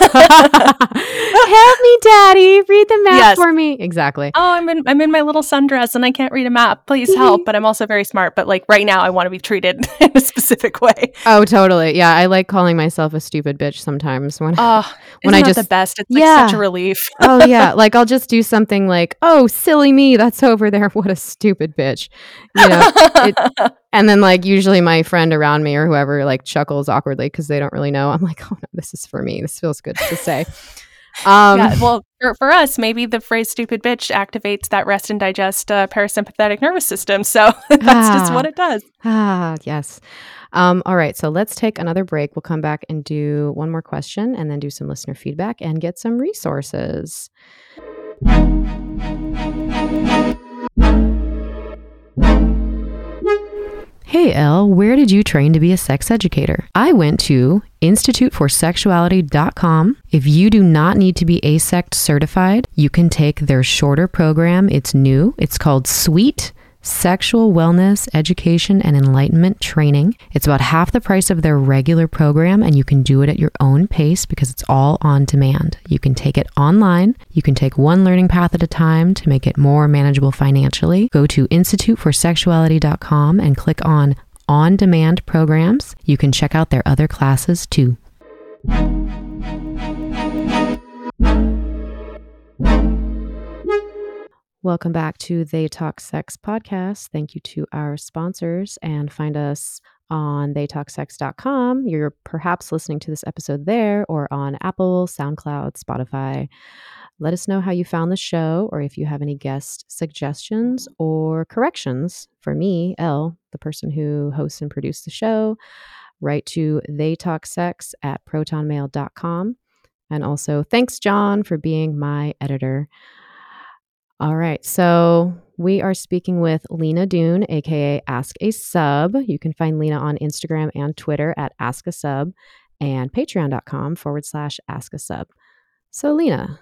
Help me, Daddy. Read the map Yes. for me. Exactly. oh, I'm in I'm in my little sundress, and I can't read a map. Please [laughs] help! But I'm also very smart. But like right now, I want to be treated [laughs] in a specific way. Oh, totally. Yeah, I like calling myself a stupid bitch sometimes when Oh, When I I the just- best. It's like Yeah. such a relief. Oh yeah, like I'll just do something like, "Oh, silly me, that's over there. What a stupid bitch." You know. it- and then like usually my friend around me or whoever like chuckles awkwardly cuz they don't really know. I'm like, "Oh no, this is for me. This feels good to say." [laughs] Um yeah, well, for, for us, maybe the phrase "stupid bitch" activates that rest and digest uh, parasympathetic nervous system. So [laughs] that's just Ah. what it does. Ah, yes. Um, all right, so let's take another break. We'll come back and do one more question and then do some listener feedback and get some resources. Hey, Elle, where did you train to be a sex educator? I went to instituteforsexuality.com. If you do not need to be AASECT certified, you can take their shorter program. It's new. It's called Sweet Sexual Wellness Education and Enlightenment Training. It's about half the price of their regular program, and you can do it at your own pace because it's all on demand. You can take it online. You can take one learning path at a time to make it more manageable financially. Go to instituteforsexuality.com and click on on demand programs. You can check out their other classes too. Welcome back to They Talk Sex podcast. Thank you to our sponsors and find us on theytalksex.com. You're perhaps listening to this episode there or on Apple, SoundCloud, Spotify. Let us know how you found the show or if you have any guest suggestions or corrections for me, Elle, the person who hosts and produced the show. Write to theytalksex at protonmail.com. And also, thanks, John, for being my editor. All right. So we are speaking with Lina Dune, aka Ask a Sub. You can find Lina on Instagram and Twitter at Ask a Sub and patreon.com forward slash Ask a Sub. So, Lena,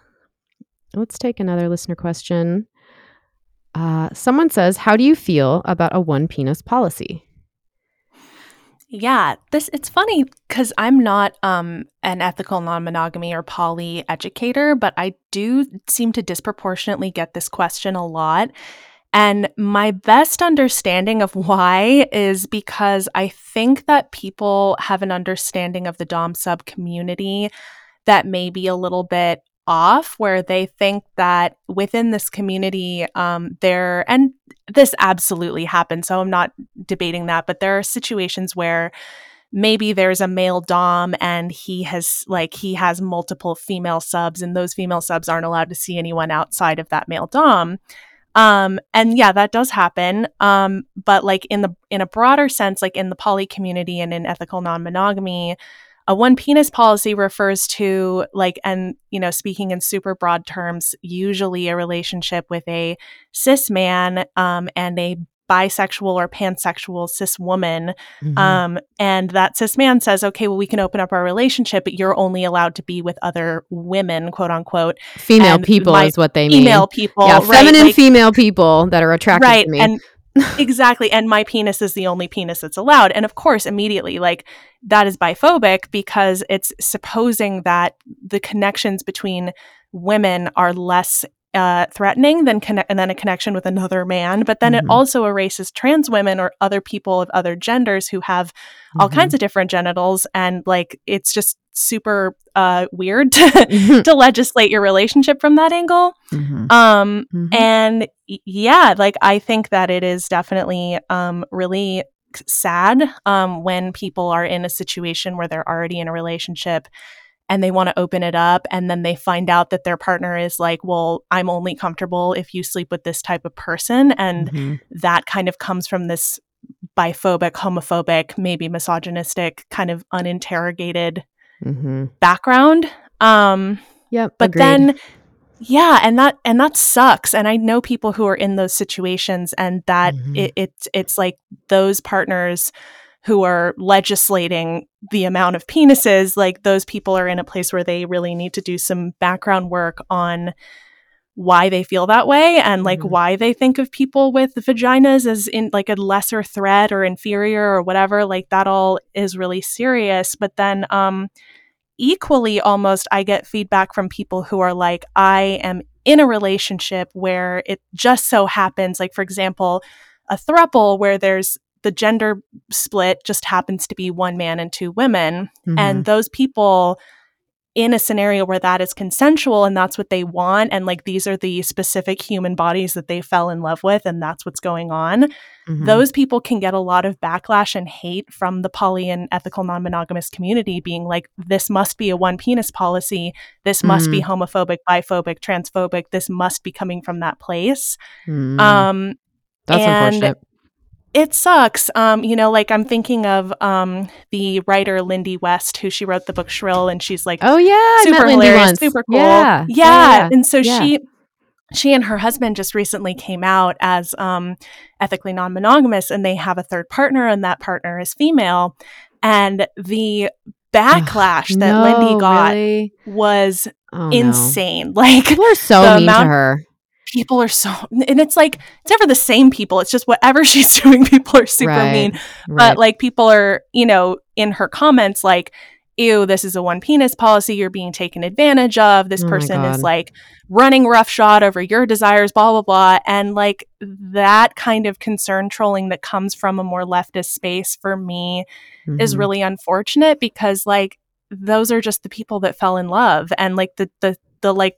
let's take another listener question. Uh, someone says, How do you feel about a one penis policy? Yeah, this it's funny because I'm not um an ethical non-monogamy or poly educator, but I do seem to disproportionately get this question a lot. And my best understanding of why is because I think that people have an understanding of the Dom sub community that may be a little bit off, where they think that within this community, um, there, and this absolutely happens. So I'm not debating that, but there are situations where maybe there's a male dom and he has like he has multiple female subs and those female subs aren't allowed to see anyone outside of that male dom um and yeah that does happen um but like in the in a broader sense like in the poly community and in ethical non-monogamy a one penis policy refers to like and you know speaking in super broad terms usually a relationship with a cis man um, and a bisexual or pansexual cis woman mm-hmm. um, and that cis man says okay well we can open up our relationship but you're only allowed to be with other women quote unquote female and people is what they mean female people yeah feminine like, female people that are attracted right, to me and exactly and my penis is the only penis that's allowed and of course immediately like that is biphobic because it's supposing that the connections between women are less uh, threatening than connect and then a connection with another man. But then mm-hmm. it also erases trans women or other people of other genders who have mm-hmm. all kinds of different genitals, and like it's just super uh, weird [laughs] to, mm-hmm. to legislate your relationship from that angle. Mm-hmm. Um, mm-hmm. and yeah, like I think that it is definitely um, really sad um, when people are in a situation where they're already in a relationship and they want to open it up and then they find out that their partner is like well i'm only comfortable if you sleep with this type of person and mm-hmm. that kind of comes from this biphobic homophobic maybe misogynistic kind of uninterrogated mm-hmm. background um yeah but agreed. then yeah and that and that sucks and i know people who are in those situations and that mm-hmm. it, it it's like those partners who are legislating the amount of penises, like those people are in a place where they really need to do some background work on why they feel that way and like mm-hmm. why they think of people with vaginas as in like a lesser threat or inferior or whatever like that all is really serious but then um equally almost i get feedback from people who are like i am in a relationship where it just so happens like for example a thruple where there's the gender split just happens to be one man and two women. Mm-hmm. And those people in a scenario where that is consensual and that's what they want and like these are the specific human bodies that they fell in love with and that's what's going on mm-hmm. those people can get a lot of backlash and hate from the poly and ethical non-monogamous community being like this must be a one penis policy this must mm-hmm. be homophobic biphobic transphobic this must be coming from that place mm-hmm. um that's and unfortunate it sucks. Um, you know, like I'm thinking of um the writer Lindy West, who she wrote the book Shrill, and she's like, oh yeah, super hilarious, super cool, yeah, yeah. yeah. And so yeah. she she and her husband just recently came out as um, ethically non-monogamous, and they have a third partner, and that partner is female. And the backlash that no, Lindy got really? was oh, insane. No. [laughs] Like people are so mean amount, to her people are so and it's like it's never the same people it's just whatever [laughs] she's doing people are super right, mean right. but like people are you know in her comments like ew this is a one penis policy you're being taken advantage of this oh person is like running roughshod over your desires blah blah blah and like that kind of concern trolling that comes from a more leftist space for me mm-hmm. is really unfortunate because like those are just the people that fell in love and like the the the like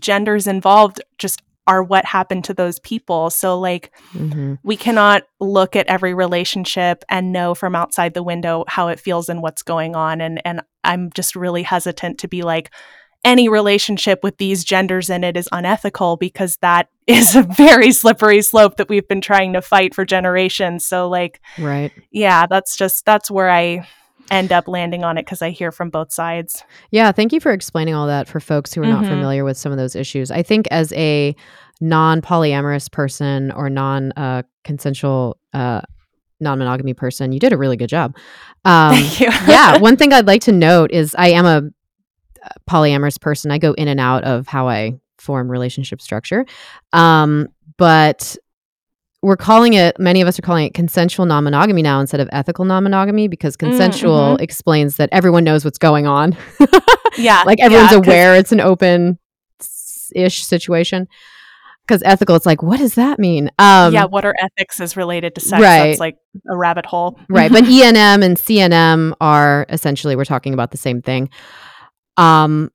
genders involved just are what happened to those people. So, like, mm-hmm. we cannot look at every relationship and know from outside the window how it feels and what's going on. And and I'm just really hesitant to be like, any relationship with these genders in it is unethical because that [laughs] is a very slippery slope that we've been trying to fight for generations. So, like, right, yeah, that's just that's where I end up landing on it because I hear from both sides. Yeah, thank you for explaining all that for folks who are mm-hmm. not familiar with some of those issues. I think as a non polyamorous person or non uh, consensual uh, non monogamy person, you did a really good job. Um, thank you. [laughs] yeah, one thing I'd like to note is I am a polyamorous person. I go in and out of how I form relationship structure. Um, but we're calling it many of us are calling it consensual non-monogamy now instead of ethical non-monogamy because mm, consensual mm-hmm. explains that everyone knows what's going on. [laughs] Yeah like everyone's yeah, aware it's an open ish situation. Because ethical it's like what does that mean? Um, yeah what are ethics is related to sex? Right. that's like a rabbit hole. Right but [laughs] enm and cnm are essentially we're talking about the same thing. Um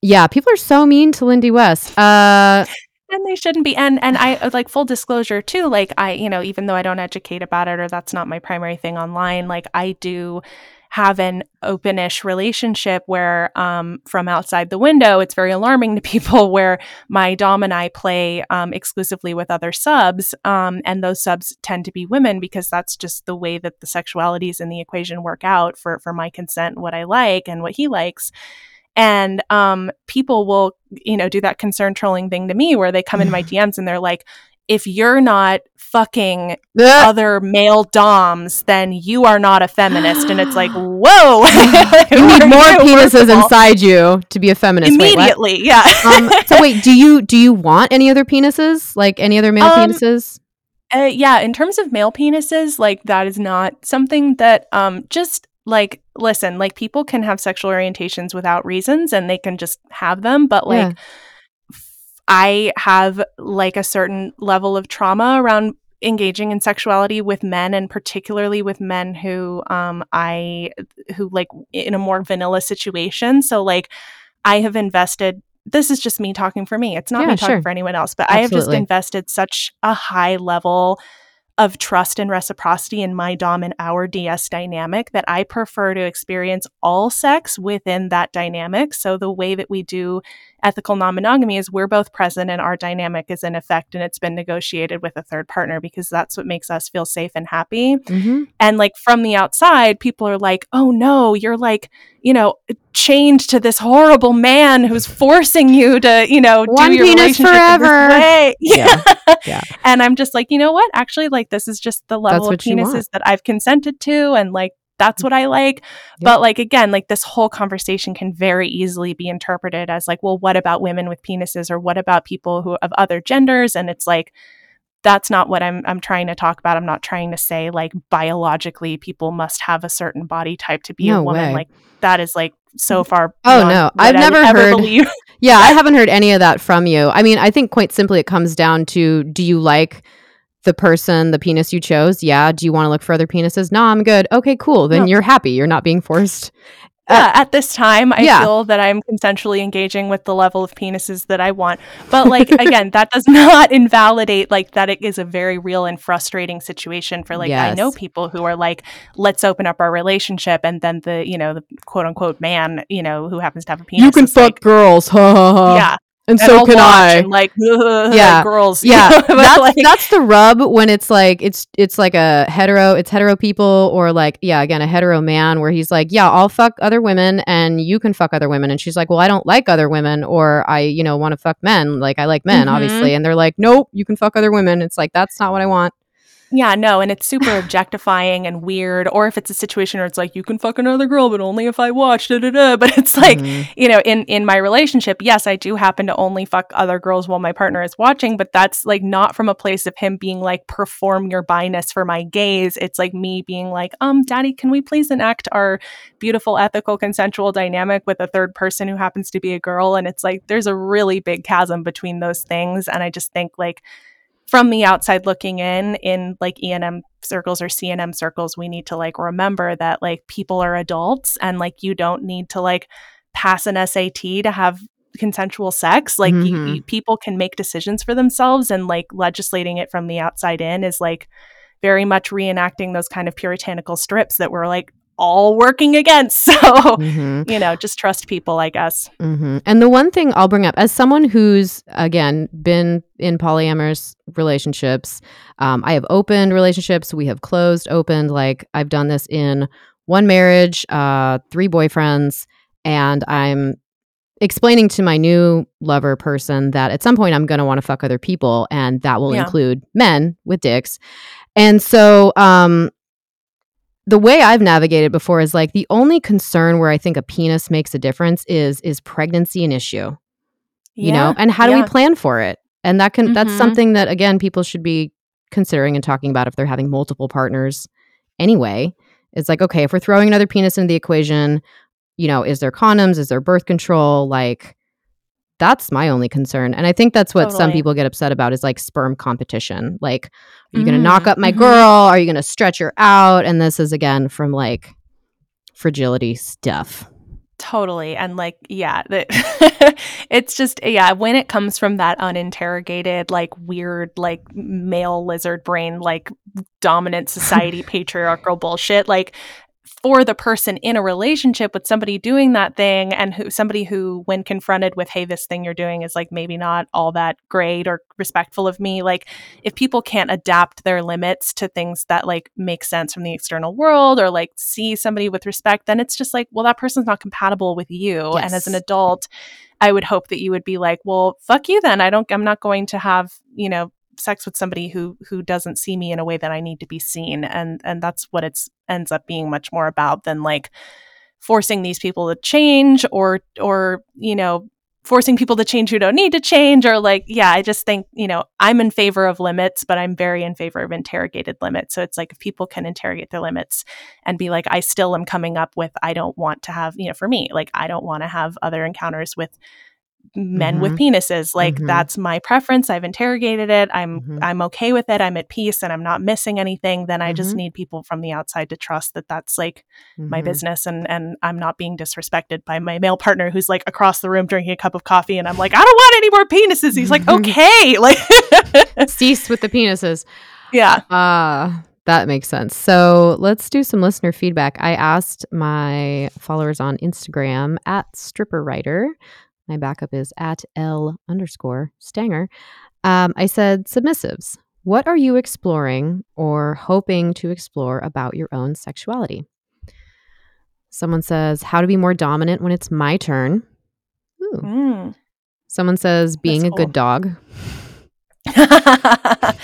yeah people are so mean to lindy west. Uh and they shouldn't be. And and i uh, like full disclosure too like i you know even though i don't educate about it or that's not my primary thing online like i do have an openish relationship where um, from outside the window it's very alarming [laughs] to people where my dom and i play um, exclusively with other subs um, and those subs tend to be women because that's just the way that the sexualities in the equation work out for for my consent what i like and what he likes and um, people will, you know, do that concern trolling thing to me where they come in my [laughs] DMs and they're like, if you're not fucking other male doms, then you are not a feminist. And it's like, [gasps] whoa, [laughs] you need more penises inside you to be a feminist. Immediately, wait, yeah. um, so wait, [laughs] do you do you want any other penises, like any other male um, penises? Uh, yeah, in terms of male penises, like that is not something that um just like listen, like people can have sexual orientations without reasons and they can just have them, but like yeah I have like a certain level of trauma around engaging in sexuality with men and particularly with men who um I who like in a more vanilla situation. So like I have invested this is just me talking for me. It's not yeah, me talking sure. for anyone else, but Absolutely. I have just invested such a high level of trust and reciprocity in my dom and our DS dynamic that I prefer to experience all sex within that dynamic. So the way that we do ethical non-monogamy is we're both present and our dynamic is in effect and it's been negotiated with a third partner because that's what makes us feel safe and happy. Mm-hmm. And like from the outside, people are like, "Oh no, you're like, you know, chained to this horrible man who's forcing you to, you know, One do your penis forever." [laughs] Yeah. yeah. and I'm just like, you know what? Actually, like this is just the level of penises that I've consented to and like that's what I like. Yep. But like again, like this whole conversation can very easily be interpreted as like, well, what about women with penises or what about people who of other genders? And it's like that's not what I'm I'm trying to talk about. I'm not trying to say like biologically people must have a certain body type to be no a woman. Way. Like that is like so mm. far. Oh no, I've never heard. [laughs] yeah, I [laughs] haven't heard any of that from you. I mean, I think quite simply it comes down to do you like the person, the penis you chose. Yeah. Do you want to look for other penises? No, I'm good. Okay, cool. Then no. you're happy. You're not being forced. Yeah, at this time, I yeah. feel that I'm consensually engaging with the level of penises that I want. But like [laughs] again, that does [laughs] not invalidate like that it is a very real and frustrating situation for like yes. I know people who are like, let's open up our relationship and then the, you know, the quote unquote man, you know, who happens to have a penis. You can fuck like, girls. yeah and, and so I'll can I. And like, [laughs] yeah, girls. Yeah, [laughs] [laughs] that's like, that's the rub when it's like it's it's like a hetero, it's hetero people, or like yeah, again a hetero man where he's like, yeah, I'll fuck other women and you can fuck other women, and she's like, well, I don't like other women, or I you know want to fuck men, like I like men, mm-hmm. obviously, and they're like, nope, you can fuck other women. It's like that's not what I want. Yeah, no, and it's super objectifying and weird. Or if it's a situation where it's like you can fuck another girl, but only if I watch. Da, da, da. But it's like mm-hmm. you know, in in my relationship, yes, I do happen to only fuck other girls while my partner is watching, but that's like not from a place of him being like perform your biness for my gaze. It's like me being like, um, daddy, can we please enact our beautiful, ethical, consensual dynamic with a third person who happens to be a girl? And it's like there's a really big chasm between those things, and I just think like from the outside looking in in like ENM circles or CNM circles we need to like remember that like people are adults and like you don't need to like pass an SAT to have consensual sex like mm-hmm. you, you, people can make decisions for themselves and like legislating it from the outside in is like very much reenacting those kind of puritanical strips that were like all working against. [laughs] So, mm-hmm. you know, just trust people, I guess. Mm-hmm. And the one thing I'll bring up as someone who's, again, been in polyamorous relationships, um, I have opened relationships, we have closed, opened. Like, I've done this in one marriage, uh, three boyfriends, and I'm explaining to my new lover person that at some point I'm going to want to fuck other people, and that will yeah. include men with dicks. And so, um, the way I've navigated before is like the only concern where I think a penis makes a difference is is pregnancy an issue? Yeah, you know, and how do yeah. we plan for it? And that can mm-hmm. that's something that again people should be considering and talking about if they're having multiple partners anyway. It's like, okay, if we're throwing another penis into the equation, you know, is there condoms? Is there birth control? Like that's my only concern. And I think that's what totally. some people get upset about is like sperm competition. Like, are you mm-hmm. going to knock up my mm-hmm. girl? Are you going to stretch her out? And this is again from like fragility stuff. Totally. And like, yeah, [laughs] it's just, yeah, when it comes from that uninterrogated, like weird, like male lizard brain, like dominant [laughs] society, patriarchal bullshit, like for the person in a relationship with somebody doing that thing and who somebody who when confronted with hey this thing you're doing is like maybe not all that great or respectful of me like if people can't adapt their limits to things that like make sense from the external world or like see somebody with respect then it's just like well that person's not compatible with you yes. and as an adult i would hope that you would be like well fuck you then i don't i'm not going to have you know sex with somebody who who doesn't see me in a way that I need to be seen. And and that's what it's ends up being much more about than like forcing these people to change or or you know forcing people to change who don't need to change or like yeah i just think you know i'm in favor of limits but i'm very in favor of interrogated limits. So it's like if people can interrogate their limits and be like i still am coming up with i don't want to have you know for me like i don't want to have other encounters with men Mm-hmm. with penises like Mhm. that's my preference i've interrogated it i'm Mhm. i'm okay with it i'm at peace and i'm not missing anything then i just Mhm. need people from the outside to trust that that's like my Mhm. business and and I'm not being disrespected by my male partner who's like across the room drinking a cup of coffee and I'm like I don't want any more penises. He's like okay, [laughs] like [laughs] Cease with the penises. yeah. Ah, that makes sense. So let's do some listener feedback. I asked my followers on Instagram at stripper writer. My backup is at L underscore Stanger. Um, I said, submissives, what are you exploring or hoping to explore about your own sexuality? Someone says, how to be more dominant when it's my turn. Ooh. Mm. Someone says, being a cool. good dog. [laughs] [laughs]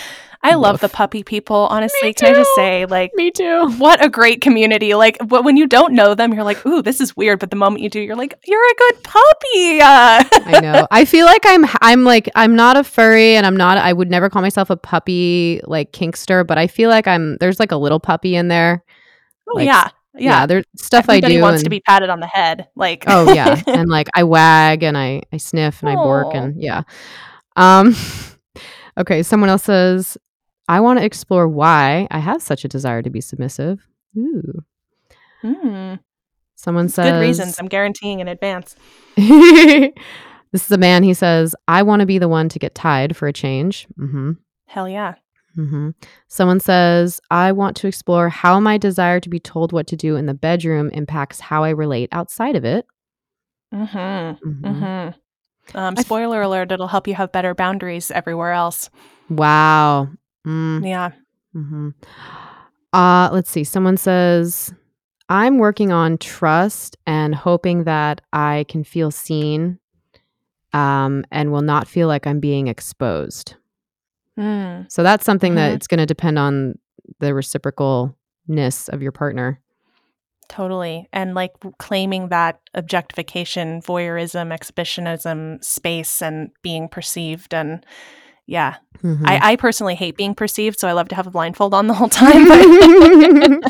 I love the puppy people. Honestly, Me can I just say, like, Me too. what a great community! Like, wh- when you don't know them, you're like, "Ooh, this is weird," but the moment you do, you're like, "You're a good puppy." Uh, I know. [laughs] I feel like I'm I'm like I'm not a furry and I'm not I would never call myself a puppy like kinkster, but I feel like I'm there's like a little puppy in there. oh Like, yeah, yeah. there's stuff Everybody I do wants to be patted on the head. Like, Oh yeah. [laughs] and like I wag and I I sniff and I bork and yeah. Um [laughs] okay, someone else says I want to explore why I have such a desire to be submissive. Ooh. Mm, Someone says good reasons. I'm guaranteeing in advance. [laughs] this is a man. He says, I want to be the one to get tied for a change. hmm Hell yeah. hmm Someone says, I want to explore how my desire to be told what to do in the bedroom impacts how I relate outside of it. Mm-hmm. Mhm. Mm-hmm. Um, I f- spoiler alert, it'll help you have better boundaries everywhere else. Wow. Mm, Yeah. hmm Uh, let's see. Someone says, I'm working on trust and hoping that I can feel seen um, and will not feel like I'm being exposed. Mm. So that's something that Mhm. it's going to depend on the reciprocalness of your partner. Totally. And like claiming that objectification, voyeurism, exhibitionism space and being perceived. And yeah, Mhm. I, I personally hate being perceived. So I love to have a blindfold on the whole [laughs] time. [laughs]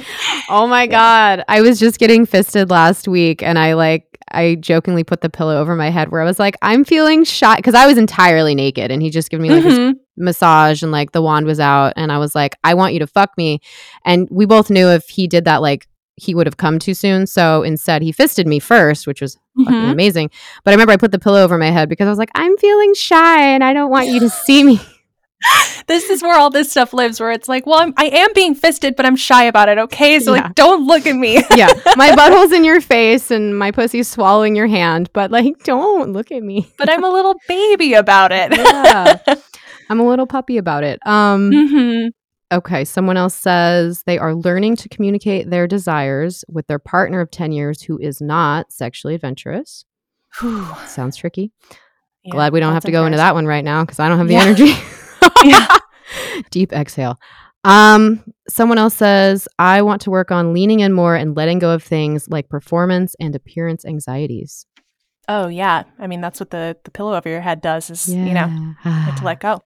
Oh my god. I was just getting fisted last week and I like I jokingly put the pillow over my head where I was like, I'm feeling shy because I was entirely naked and he just gave me like Mhm. massage and like the wand was out and I was like, I want you to fuck me. And we both knew if he did that, like he would have come too soon. So instead he fisted me first, which was fucking Mhm. amazing. But I remember I put the pillow over my head because I was like, I'm feeling shy and I don't want you to see me. [laughs] this is where all this stuff lives, where it's like, well, I'm, I am being fisted, but I'm shy about it. Okay. So Yeah. like, don't look at me. [laughs] yeah. My [laughs] butthole's in your face and my pussy's swallowing your hand, but like don't look at me. but I'm a little baby about it. Yeah. I'm a little puppy about it. Um hmm okay, someone else says they are learning to communicate their desires with their partner of 10 years who is not sexually adventurous. Sounds tricky. Glad we don't have to go into that one right now because I don't have the Yeah. energy. [laughs] Yeah. [laughs] Deep exhale. Um, someone else says, I want to work on leaning in more and letting go of things like performance and appearance anxieties. Oh yeah. I mean, that's what the the pillow over your head does. Is you know, to let go.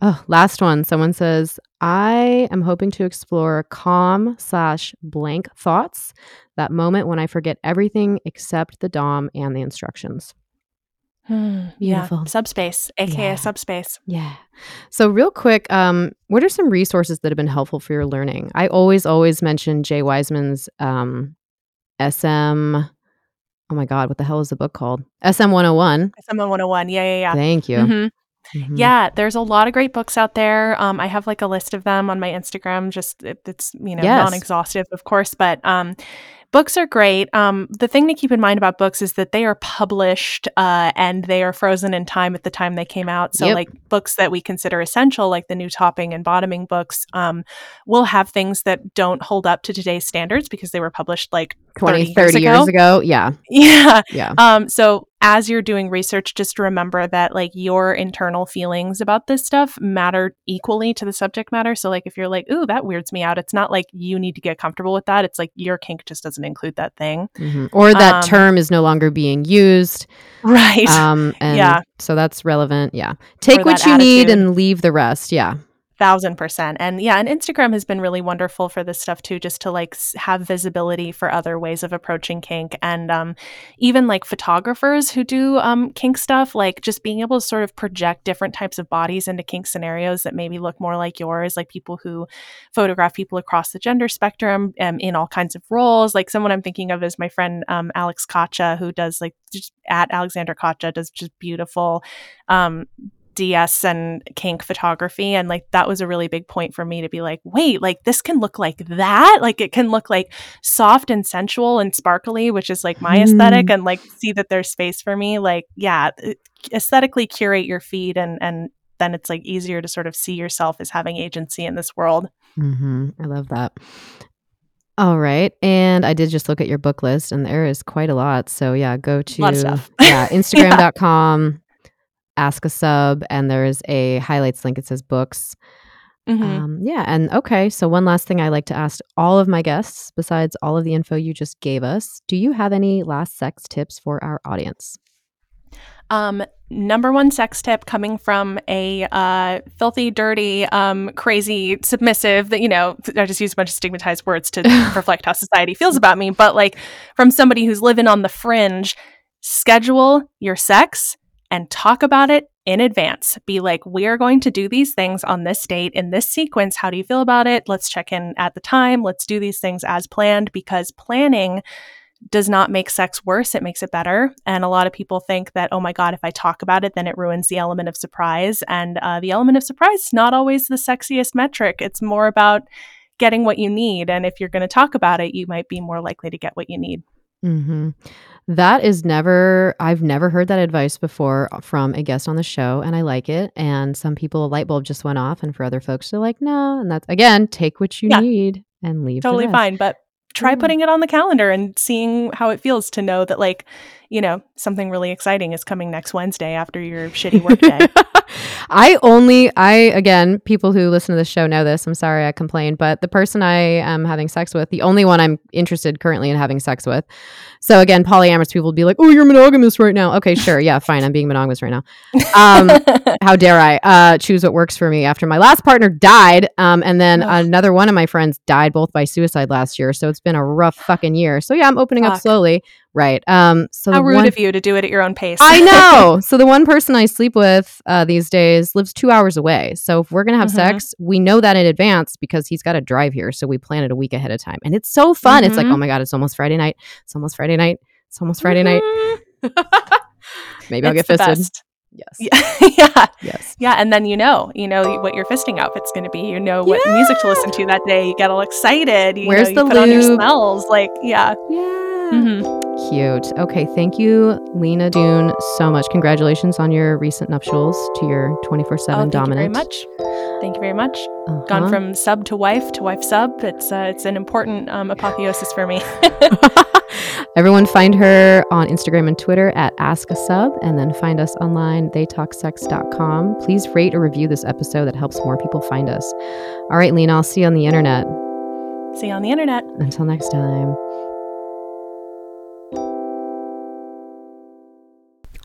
Oh, last one. Someone says, I am hoping to explore calm slash blank thoughts, that moment when I forget everything except the DOM and the instructions. Hmm, Beautiful. Yeah. Subspace, aka Yeah. subspace. Yeah. So, real quick, um, what are some resources that have been helpful for your learning? I always, always mention Jay Wiseman's um, SM. Oh my God, what the hell is the book called? SM 101. SM 101. Yeah, yeah, yeah. Thank you. Mhm. Mhm. Yeah, there's a lot of great books out there. Um, I have like a list of them on my Instagram. Just it, it's you know Yes. non-exhaustive, of course, but um, books are great. Um, the thing to keep in mind about books is that they are published uh, and they are frozen in time at the time they came out. So, Yep. like books that we consider essential, like the new topping and bottoming books, um, will have things that don't hold up to today's standards because they were published like 20, 30 30 years years ago. Yeah. [laughs] yeah. Yeah. Um, so as you're doing research, just remember that like your internal feelings about this stuff matter equally to the subject matter. So like if you're like, ooh, that weirds me out, it's not like you need to get comfortable with that. It's like your kink just doesn't include that thing. Mhm. Or that Um, term is no longer being used. Right. Um, [laughs] and Yeah. So that's relevant. Yeah. Take what you need and leave the rest. Yeah. Thousand percent. And yeah and instagram has been really wonderful for this stuff too just to like have visibility for other ways of approaching kink. And um, even like photographers who do um, kink stuff like just being able to sort of project different types of bodies into kink scenarios that maybe look more like yours like people who photograph people across the gender spectrum um, in all kinds of roles. Like someone i'm thinking of is my friend um, alex kacha who does like just at alexander kacha does just beautiful um, DS and kink photography. And like that was a really big point for me to be like, wait, like this can look like that. Like it can look like soft and sensual and sparkly, which is like my aesthetic, and like see that there's space for me. Like, yeah, aesthetically curate your feed and and then it's like easier to sort of see yourself as having agency in this world. Mm-hmm. I love that. All right. And I did just look at your book list and there is quite a lot. So yeah, go to yeah, [laughs] Instagram.com, ask a sub, and there's a highlights link. It says books. Mhm. Um, yeah. And okay. So one last thing I like to ask all of my guests, besides all of the info you just gave us, do you have any last sex tips for our audience? Um, number one sex tip coming from a uh, filthy, dirty, um, crazy, submissive. That you know, I just use a bunch of stigmatized words to [laughs] reflect how society feels about me. But like from somebody who's living on the fringe, schedule your sex and talk about it in advance. Be like, we are going to do these things on this date in this sequence. How do you feel about it? Let's check in at the time. Let's do these things as planned because planning does not make sex worse, it makes it better. And a lot of people think that, oh my God, if I talk about it, then it ruins the element of surprise. And uh, the element of surprise is not always the sexiest metric. It's more about getting what you need. And if you're going to talk about it, you might be more likely to get what you need. hmm That is never, I've never heard that advice before uh, from a guest on the show, and I like it. And some people, a light bulb just went off, and for other folks, they're like, no. And that's, again, take what you Yeah. need and leave. Totally fine. But try Yeah. putting it on the calendar and seeing how it feels to know that, like, you know, something really exciting is coming next Wednesday after your [laughs] shitty work day. I only, I, again, people who listen to the show know this. I'm sorry I complained, but the person I am having sex with, the only one I'm interested currently in having sex with. So again, polyamorous people would be like, oh, you're monogamous right now. Okay, sure. Yeah, fine. I'm being monogamous right now. Um, [laughs] how dare I uh, choose what works for me after my last partner died. Um, and then Ugh. another one of my friends died both by suicide last year. So it's been a rough fucking year. So yeah, I'm opening up slowly. Right. Um, so how rude one- of you to do it at your own pace. I know. [laughs] So the one person I sleep with uh, these days lives two hours away. So if we're gonna have Mhm. sex, we know that in advance because he's got to drive here. So we plan it a week ahead of time, and it's so fun. It's like, Mhm. oh my god, it's almost Friday night. It's almost Friday night. It's almost Friday night. Mhm. [laughs] Maybe I'll get It's fisted. best. Yes. Yeah. [laughs] yeah. Yes. Yeah. And then you know, you know what your fisting outfit's going to be. You know what music to listen to that day. You get all excited. You Where's know, you the put on your smells. Like, yeah. Yeah. Mhm. Cute. Okay. Thank you, Lina Dune, so much. Congratulations on your recent nuptials to your 24 Oh, 7 thank dominant. you very much. Thank you very much. Uh-huh. Gone from sub to wife to wife sub. It's uh, it's an important um, apotheosis for me. [laughs] [laughs] Everyone find her on Instagram and Twitter at Ask a Sub, and then find us online, theytalksex.com. Please rate or review this episode. That helps more people find us. All right, Lena, I'll see you on the internet. See you on the internet. Until next time.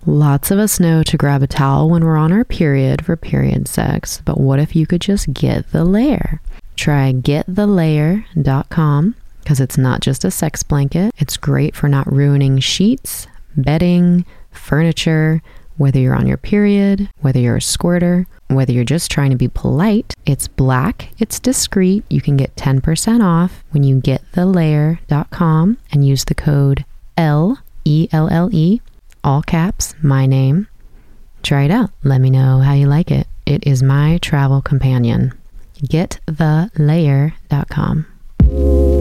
Lots of us know to grab a towel when we're on our period for period sex, but what if you could just get the layer? Try getthelayer.com because it's not just a sex blanket. It's great for not ruining sheets, bedding, furniture, whether you're on your period, whether you're a squirter, whether you're just trying to be polite. It's black, it's discreet. You can get 10% off when you get thelayer.com and use the code L E L L E, all caps, my name. Try it out. Let me know how you like it. It is my travel companion. Getthelayer.com.